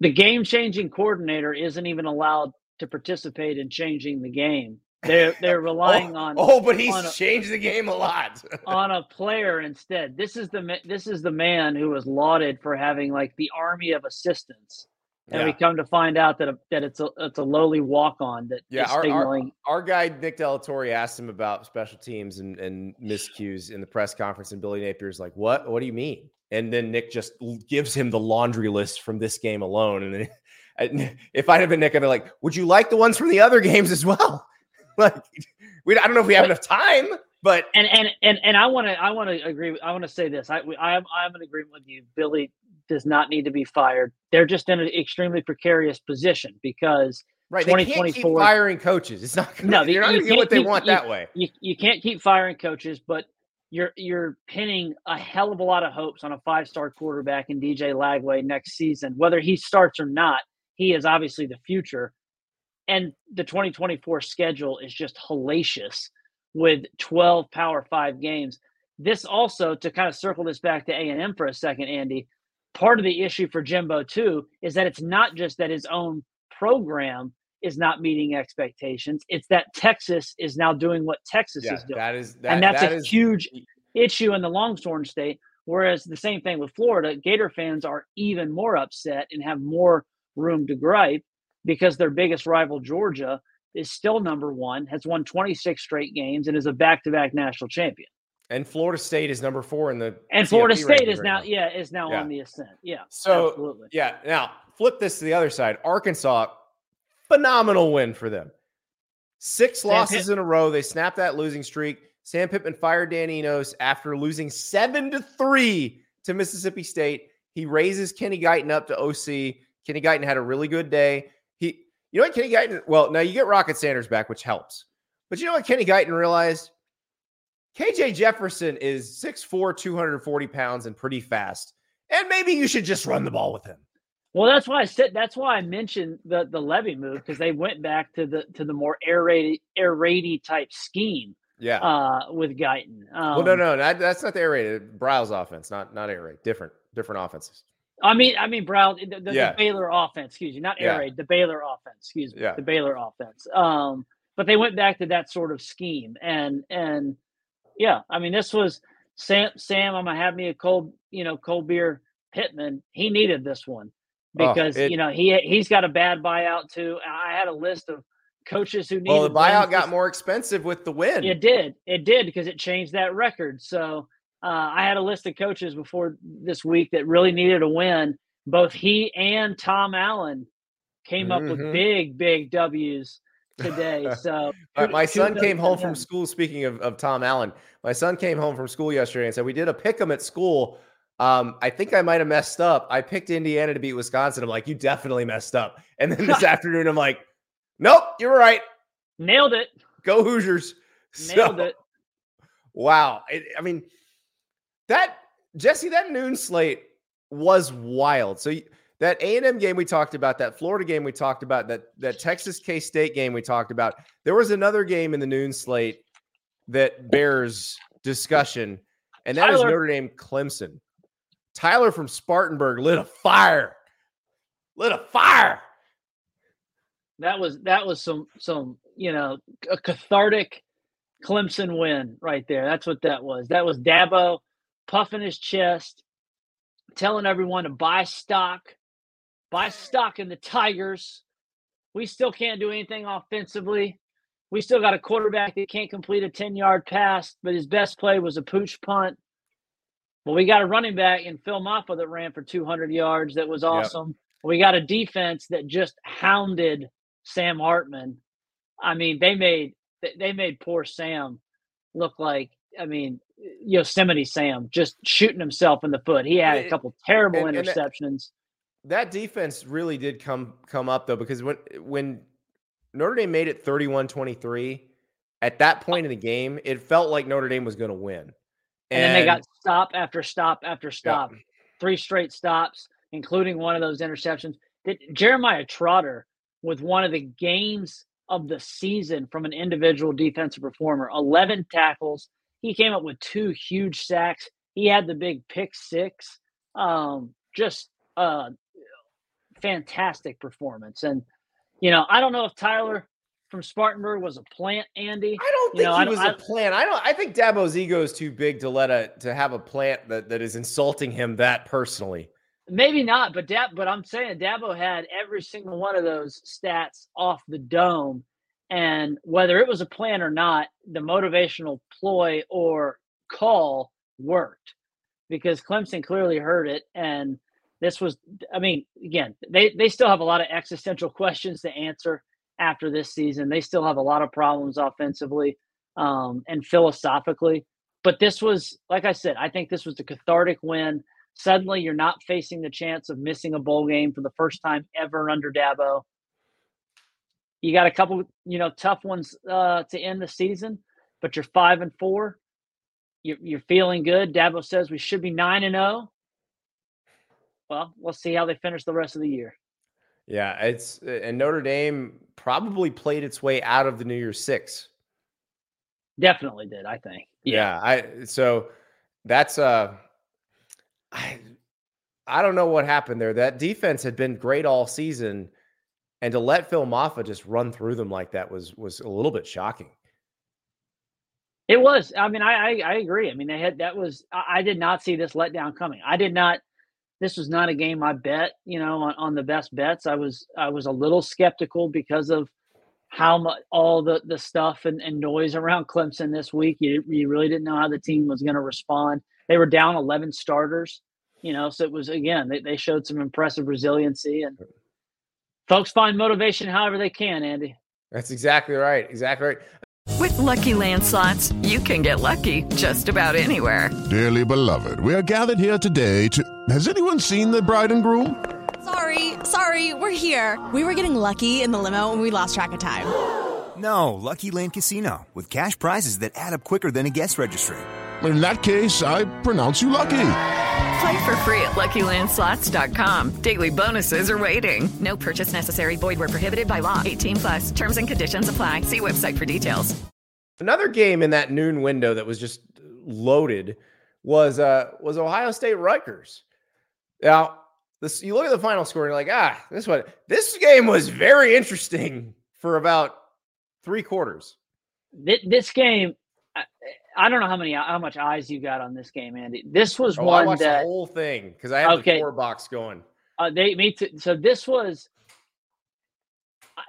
the game changing coordinator isn't even allowed to participate in changing the game. They're they're oh, relying oh, on Oh, but he's a- changed the game a lot. on a player instead. This is the this is the man who was lauded for having like the army of assistants, and we come to find out that a, that it's a it's a lowly walk on that Yeah, our- our-. Our guy Nick Delatorre asked him about special teams and, and miscues in the press conference, and Billy Napier's like, "What? What do you mean?" And then Nick just gives him the laundry list from this game alone. And then, if I'd have been Nick, I'd be like, "Would you like the ones from the other games as well?" like, we I don't know if we have enough time, But and and and and I want to I want to agree. I want to say this. I I am I'm in agreement with you. Billy does not need to be fired. They're just in an extremely precarious position because right, they can't keep firing coaches. It's not gonna, no, you're not you going to get what they keep- want you- that way. you, you can't keep firing coaches, but you're you're pinning a hell of a lot of hopes on a five star quarterback in DJ Lagway next season. Whether he starts or not, he is obviously the future. And the 2024 schedule is just hellacious with 12 Power Five games. This also to kind of circle this back to A and M for a second, Andy. Part of the issue for Jimbo too is that it's not just that his own program is not meeting expectations; it's that Texas is now doing what Texas Yeah, is doing that is that, and that's that a is- huge issue in the Longhorn State. Whereas the same thing with Florida, Gator fans are even more upset and have more room to gripe because their biggest rival, Georgia, is still number one, has won 26 straight games, and is a back-to-back national champion. And Florida State is number four in the And Florida State is right now, yeah, is now Yeah. on the ascent. Yeah, So absolutely. yeah, now flip this to the other side. Arkansas, phenomenal win for them. Six Sam losses in a row. They snapped that losing streak. Sam Pittman fired Dan Enos after losing seven to three to Mississippi State. He raises Kenny Guiton up to OC. Kenny Guiton had a really good day. You know what, Kenny Guiton? Well, now you get Rocket Sanders back, which helps. But you know what Kenny Guiton realized? KJ Jefferson is 6'4, 240 pounds and pretty fast. And maybe you should just run the ball with him. Well, that's why I said that's why I mentioned the the Lebby move because they went back to the to the more air raid air raidy type scheme Yeah. uh, with Guiton. Um, well, no, no, that, that's not the air raid. Briles offense, not not air raid. Different, different offenses. I mean, I mean, Brown, the, the, Yeah. the Baylor offense, excuse me, not air Yeah. raid, the Baylor offense, excuse me, Yeah. the Baylor offense. Um, but they went back to that sort of scheme, and and yeah, I mean, this was Sam. Sam, I'm gonna have me a cold, you know, cold beer Pittman. He needed this one because it- you know he he's got a bad buyout too. I had a list of coaches who needed. Well, the buyout got more expensive with the win. it did. It did because it changed that record. So uh, I had a list of coaches before this week that really needed a win. Both he and Tom Allen came up Mhm. with big, big W's today. So My, my son came home from school. Speaking of, of Tom Allen, my son came home from school yesterday and said, We did a pick 'em at school. Um, I think I might have messed up. I picked Indiana to beat Wisconsin. I'm like, You definitely messed up. And then this afternoon, I'm like, Nope, you're right. Nailed it. Go Hoosiers. Nailed So- it. Wow. It, I mean, that Jesse, that noon slate was wild. So that A and M game we talked about, that Florida game we talked about, that that Texas K State game we talked about. There was another game in the noon slate that bears discussion, and that is Tyler. Notre Dame Clemson. Tyler from Spartanburg lit a fire. Lit a fire. That was that was some some you know a cathartic Clemson win right there. That's what that was. That was Dabo puffing his chest, telling everyone to buy stock, buy stock in the Tigers. We still can't do anything offensively. We still got a quarterback that can't complete a 10 yard pass, but his best play was a pooch punt. But we got a running back in Phil Mafah that ran for 200 yards. That was awesome. We got a defense that just hounded Sam Hartman. I mean, they made they made poor Sam look like I mean Yosemite Sam just shooting himself in the foot. He had a eh, couple terrible and- and that- interceptions. that defense really did come come up though because when when Notre Dame made it 31-23 at that point in the game it felt like Notre Dame was going to win. And, then they got stop after stop after stop, three straight stops, including one of those interceptions. Did Jeremiah Trotter with one of the games of the season from an individual defensive performer, 11 tackles. He came up with two huge sacks. He had the big pick six. Um, just a fantastic performance. And, you know, I don't know if Tyler from Spartanburg was a plant, Andy. I don't you think know, he I was I- a plant. I don't I think Dabo's ego is too big to let a to have a plant that, that is insulting him that personally. Maybe not, but Dab, but I'm saying Dabo had every single one of those stats off the dome, and whether it was a plan or not, the motivational ploy or call worked because Clemson clearly heard it, and this was, I mean, again, they they still have a lot of existential questions to answer after this season. They still have a lot of problems offensively, um, and philosophically. But this was, like I said, I think this was a cathartic win. Suddenly, you're not facing the chance of missing a bowl game for the first time ever under Dabo. You got a couple, you know, tough ones uh, to end the season, but you're five and four. You're, you're feeling good. Dabo says we should be nine and zero. Well, we'll see how they finish the rest of the year. Yeah, it's and Notre Dame probably played its way out of the New Year's Six. Definitely did, I think. Yeah, yeah I so that's uh I I don't know what happened there. That defense had been great all season, and to let Phil Mafah just run through them like that was was a little bit shocking. It was. I mean, I I, I agree. I mean, they had that was. I, I, did not see this letdown coming. I did not. This was not a game I bet. You know, on, on the best bets. I was I was a little skeptical because of how much all the the stuff and, and noise around Clemson this week. You you really didn't know how the team was going to respond. They were down eleven starters. You know, so it was again they, they showed some impressive resiliency and folks find motivation however they can. Andy. That's exactly right. Exactly right. With lucky landslots, you can get lucky just about anywhere. Dearly beloved, we are gathered here today to. Has anyone seen the bride and groom? Sorry, sorry, we're here. We were getting lucky in the limo and we lost track of time. No, Lucky Land Casino, with cash prizes that add up quicker than a guest registry. In that case, I pronounce you lucky. Play for free at LuckyLandSlots.com. Daily bonuses are waiting. No purchase necessary. Void where prohibited by law. 18 plus. Terms and conditions apply. See website for details. Another game in that noon window that was just loaded was uh was Ohio State Rutgers. Now, this you look at the final score and you're like, ah, this one this game was very interesting for about three quarters. This game, I don't know how many how much eyes you got on this game, Andy. This was oh, one I that, the whole thing because I had okay. the four box going. Uh, they me too. So this was uh,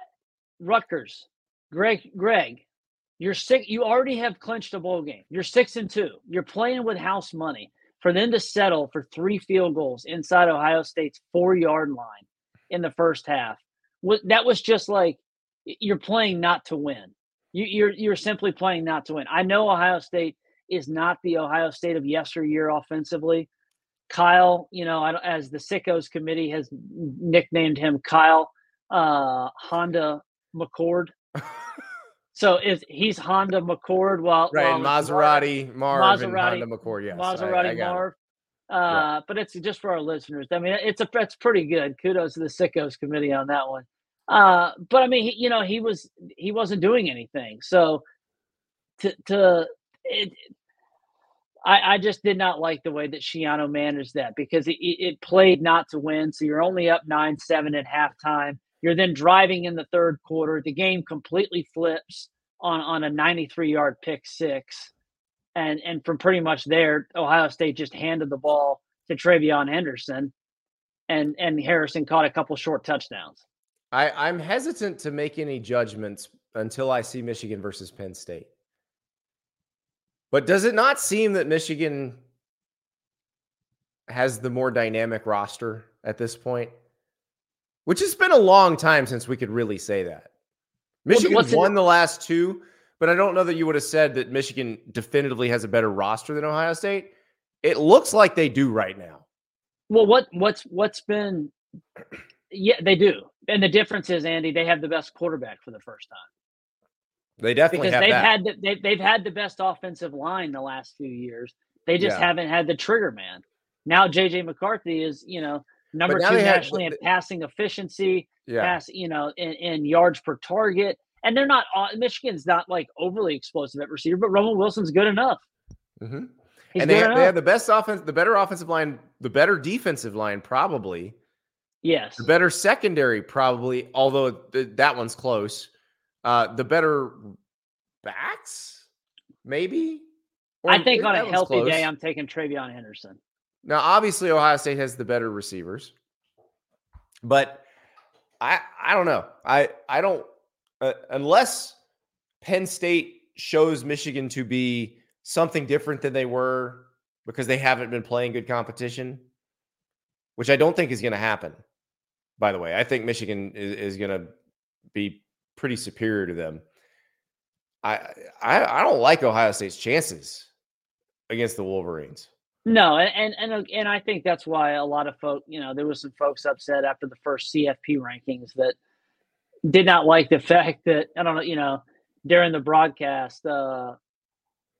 Rutgers, Greg. Greg, you're sick. You already have clinched a bowl game. You're six and two. You're playing with house money. For them to settle for three field goals inside Ohio State's four yard line in the first half, that was just like you're playing not to win. You, you're you're simply playing not to win. I know Ohio State is not the Ohio State of yesteryear offensively. Kyle, you know, as the Sickos committee has nicknamed him Kyle uh, Honda McCord. so is he's Honda McCord while right while Maserati Marv Maserati, and Honda McCord. Yes, Maserati I, I Marv. Uh, yeah. But it's just for our listeners. I mean, it's a it's pretty good. Kudos to the Sickos committee on that one. Uh, but I mean, he, you know, he was he wasn't doing anything. So to to it, I, I just did not like the way that Schiano managed that because it, it played not to win. So you're only up nine seven at halftime. You're then driving in the third quarter. The game completely flips on on a 93 yard pick six, and and from pretty much there, Ohio State just handed the ball to TreVeyon Henderson, and and Harrison caught a couple short touchdowns. I, I'm hesitant to make any judgments until I see Michigan versus Penn State. But does it not seem that Michigan has the more dynamic roster at this point? Which has been a long time since we could really say that. Michigan well, won the last two, but I don't know that you would have said that Michigan definitively has a better roster than Ohio State. It looks like they do right now. Well, what what's what's been yeah, they do. And the difference is, Andy, they have the best quarterback for the first time. They definitely because they've that. had the, they, they've had the best offensive line the last few years. They just yeah. haven't had the trigger man. Now JJ McCarthy is you know number two nationally had, in passing efficiency, yeah. pass you know in, in yards per target, and they're not Michigan's not like overly explosive at receiver, but Roman Wilson's good enough. Mm-hmm. And they have, they have the best offense, the better offensive line, the better defensive line, probably Yes. The better secondary, probably, although th- that one's close. Uh, the better backs, maybe. Or I think on a healthy close. day, I'm taking TreVeyon Henderson. Now, obviously, Ohio State has the better receivers, but I I don't know. I I don't uh, unless Penn State shows Michigan to be something different than they were because they haven't been playing good competition, which I don't think is going to happen by the way. I think Michigan is, is going to be pretty superior to them. I, I I don't like Ohio State's chances against the Wolverines. No, and and and, and I think that's why a lot of folk, you know, there was some folks upset after the first CFP rankings that did not like the fact that I don't know, you know, during the broadcast. Uh,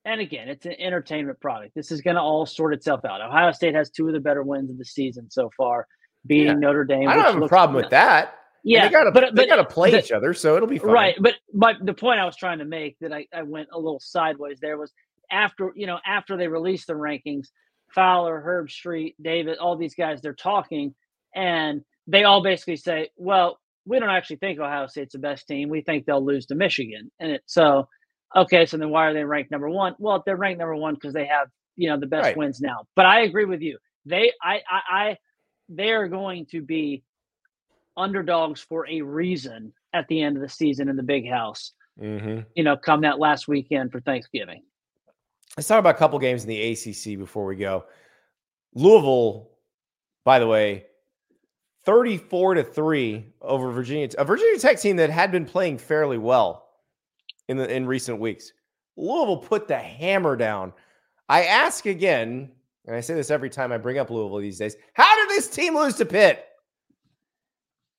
and again, it's an entertainment product. This is going to all sort itself out. Ohio State has two of the better wins of the season so far, beating yeah. Notre Dame. I don't have a problem with that. Yeah, they gotta, but, they got to play the, each other, so it'll be fine. Right, but but the point I was trying to make that I, I went a little sideways there was after you know after they released the rankings, Fowler, Herbstreit, David, all these guys, they're talking, and they all basically say, "Well, we don't actually think Ohio State's the best team. We think they'll lose to Michigan." And it so okay, so then why are they ranked number one? Well, they're ranked number one because they have you know the best right. wins now. But I agree with you. They I I, I they are going to be underdogs for a reason at the end of the season in the big house. Mm-hmm. You know, come that last weekend for Thanksgiving. Let's talk about a couple games in the ACC before we go. Louisville, by the way, 34 to 3 over Virginia, a Virginia Tech team that had been playing fairly well in the in recent weeks. Louisville put the hammer down. I ask again, and I say this every time I bring up Louisville these days. How did this team lose to Pitt?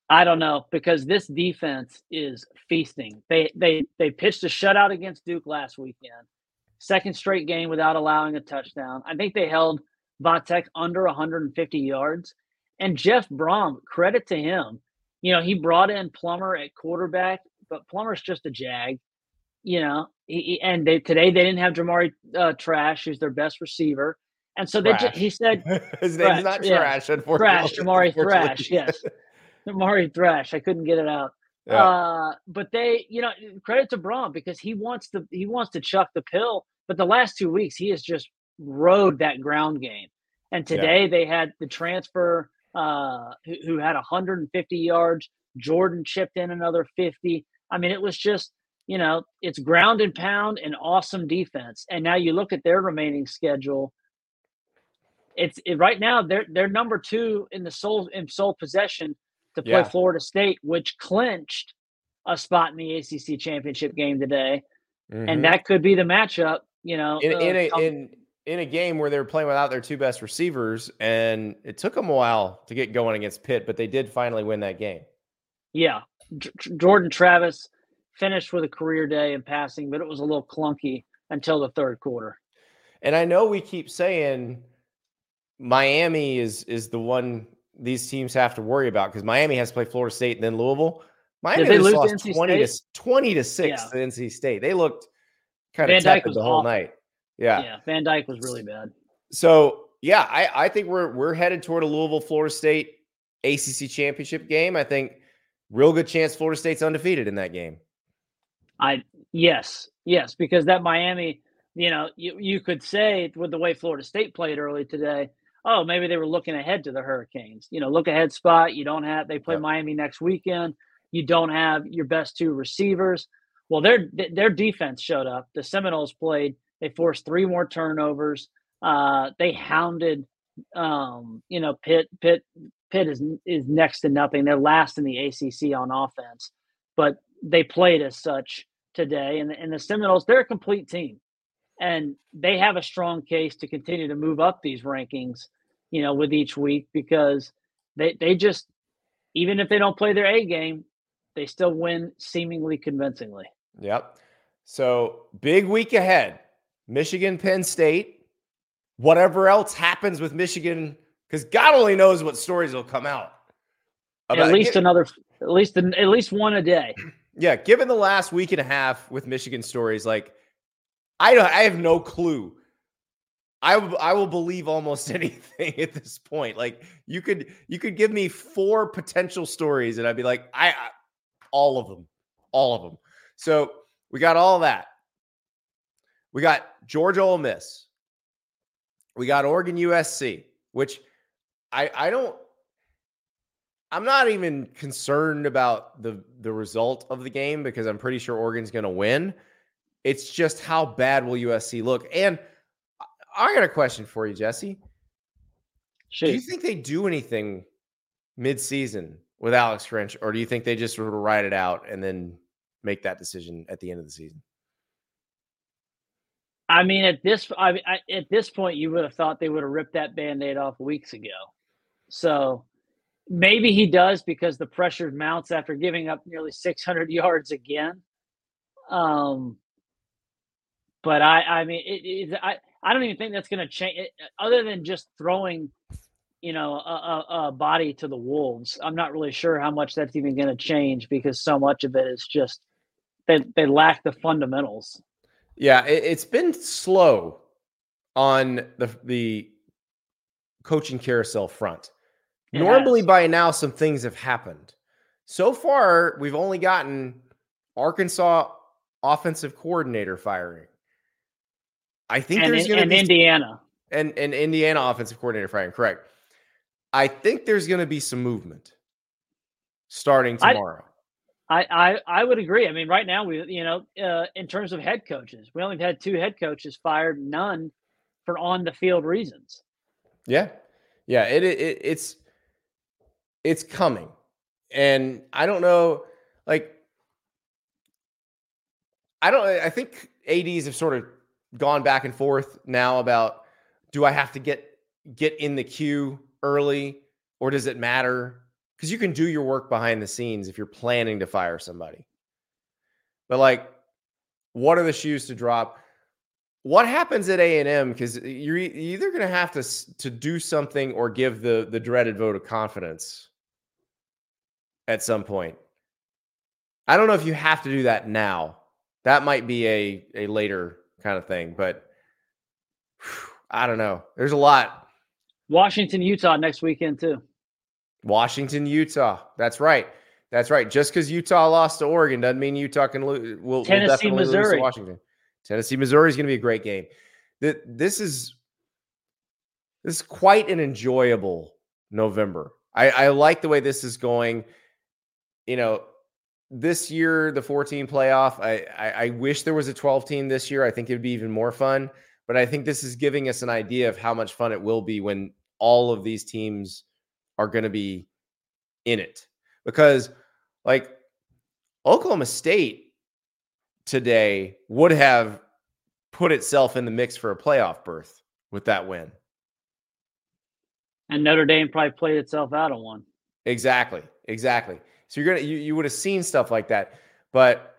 I don't know because this defense is feasting. They they they pitched a shutout against Duke last weekend. Second straight game without allowing a touchdown. I think they held Vatek under 150 yards. And Jeff Brohm, credit to him. You know, he brought in Plummer at quarterback, but Plummer's just a jag. You know, he, and they today they didn't have Jamari uh, Trash, who's their best receiver. And so they just, he said his name's not yeah, Trash, unfortunately. Trash, Jamari Thrash, yes. Jamari Thrash. I couldn't get it out. Yeah. Uh, but they, you know, credit to Brohm because he wants to he wants to chuck the pill. But the last two weeks, he has just rode that ground game. And today yeah. they had the transfer uh, who, who had 150 yards. Jordan chipped in another 50. I mean, it was just you know it's ground and pound and awesome defense. And now you look at their remaining schedule. It's it, right now they're they're number two in the sole in sole possession to play yeah. Florida State, which clinched a spot in the ACC championship game today, mm-hmm. and that could be the matchup. You know, in, uh, in a in in a game where they were playing without their two best receivers, and it took them a while to get going against Pitt, but they did finally win that game. Yeah, J- Jordan Travis finished with a career day in passing, but it was a little clunky until the third quarter. And I know we keep saying Miami is is the one these teams have to worry about because Miami has to play Florida State and then Louisville. Miami they lost to 20 State? to 20 to 6 yeah. to NC State. They looked kind of tepid the whole awful. night. Yeah. Yeah. Van Dyke was really bad. So yeah, I, I think we're we're headed toward a Louisville Florida State ACC championship game. I think real good chance Florida State's undefeated in that game. I yes, yes, because that Miami, you know, you, you could say with the way Florida State played early today, oh, maybe they were looking ahead to the Hurricanes. You know, look ahead spot. You don't have they play yep. Miami next weekend. You don't have your best two receivers. Well, their their defense showed up. The Seminoles played. They forced three more turnovers. Uh, they hounded, um, you know, Pitt. Pitt. Pitt is is next to nothing. They're last in the ACC on offense, but they played as such today. And, and the Seminoles, they're a complete team and they have a strong case to continue to move up these rankings, you know, with each week because they they just even if they don't play their A game, they still win seemingly convincingly. Yep. So big week ahead. Michigan, Penn State, whatever else happens with Michigan, because God only knows what stories will come out. at least another, at least at least one a day. Yeah, given the last week and a half with Michigan stories, like I don't, I have no clue. I I will believe almost anything at this point. Like you could you could give me four potential stories and I'd be like I, I all of them, all of them. So we got all that. We got Georgia Ole Miss. We got Oregon USC, which I I don't I'm not even concerned about the the result of the game because I'm pretty sure Oregon's going to win. It's just how bad will USC look? And I got a question for you, Jesse. Do you think they do anything mid-season with Alex Grinch, or do you think they just sort of ride it out and then make that decision at the end of the season? I mean, at this I, I, at this point, you would have thought they would have ripped that band-aid off weeks ago. So maybe he does because the pressure mounts after giving up nearly 600 yards again. Um, but I, I mean, it, it, I, I don't even think that's going to change. Other than just throwing, you know, a, a, a, body to the wolves, I'm not really sure how much that's even going to change because so much of it is just they they lack the fundamentals. Yeah, it, it's been slow on the the coaching carousel front. It Normally, has. by now, some things have happened. So far, we've only gotten Arkansas offensive coordinator firing. I think and, there's going to be in Indiana and and Indiana offensive coordinator firing. Correct. I think there's going to be some movement starting tomorrow. I, I I would agree. I mean, right now we you know uh, in terms of head coaches, we only had two head coaches fired, none for on the field reasons. Yeah, yeah. It, it it's it's coming, and I don't know. Like, I don't. I think ads have sort of gone back and forth now about do I have to get get in the queue early or does it matter? Because you can do your work behind the scenes if you're planning to fire somebody. But like, what are the shoes to drop? What happens at A and M? Because you're either going to have to to do something or give the the dreaded vote of confidence at some point. I don't know if you have to do that now. That might be a a later kind of thing. But whew, I don't know. There's a lot. Washington, Utah next weekend too. Washington, Utah. That's right. That's right. Just because Utah lost to Oregon doesn't mean Utah can lose. Will, Tennessee, will definitely Missouri. Washington. Tennessee, Missouri is going to be a great game. This is this is quite an enjoyable November. I, I like the way this is going. You know, this year, the 14 playoff, I, I, I wish there was a 12 team this year. I think it would be even more fun. But I think this is giving us an idea of how much fun it will be when all of these teams are going to be in it. Because, like, Oklahoma State today would have put itself in the mix for a playoff berth with that win. And Notre Dame probably played itself out of one. Exactly. Exactly. So you're gonna you, you would have seen stuff like that. But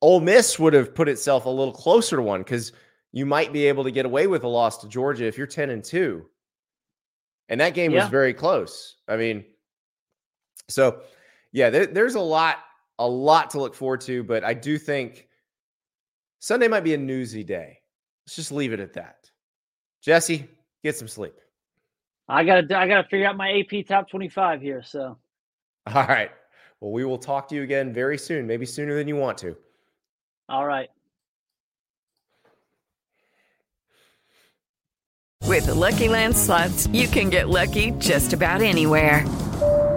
Ole Miss would have put itself a little closer to one because you might be able to get away with a loss to Georgia if you're 10 and 2. And that game yeah. was very close. I mean, so yeah, there, there's a lot, a lot to look forward to, but I do think Sunday might be a newsy day. Let's just leave it at that. Jesse, get some sleep. I gotta I gotta figure out my AP top 25 here. So all right. Well, we will talk to you again very soon, maybe sooner than you want to. All right. With the Lucky Land slots, you can get lucky just about anywhere.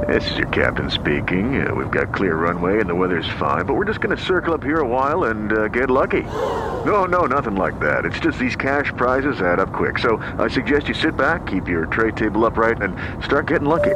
This is your captain speaking. Uh, we've got clear runway and the weather's fine, but we're just going to circle up here a while and uh, get lucky. No, no, nothing like that. It's just these cash prizes add up quick. So I suggest you sit back, keep your tray table upright, and start getting lucky.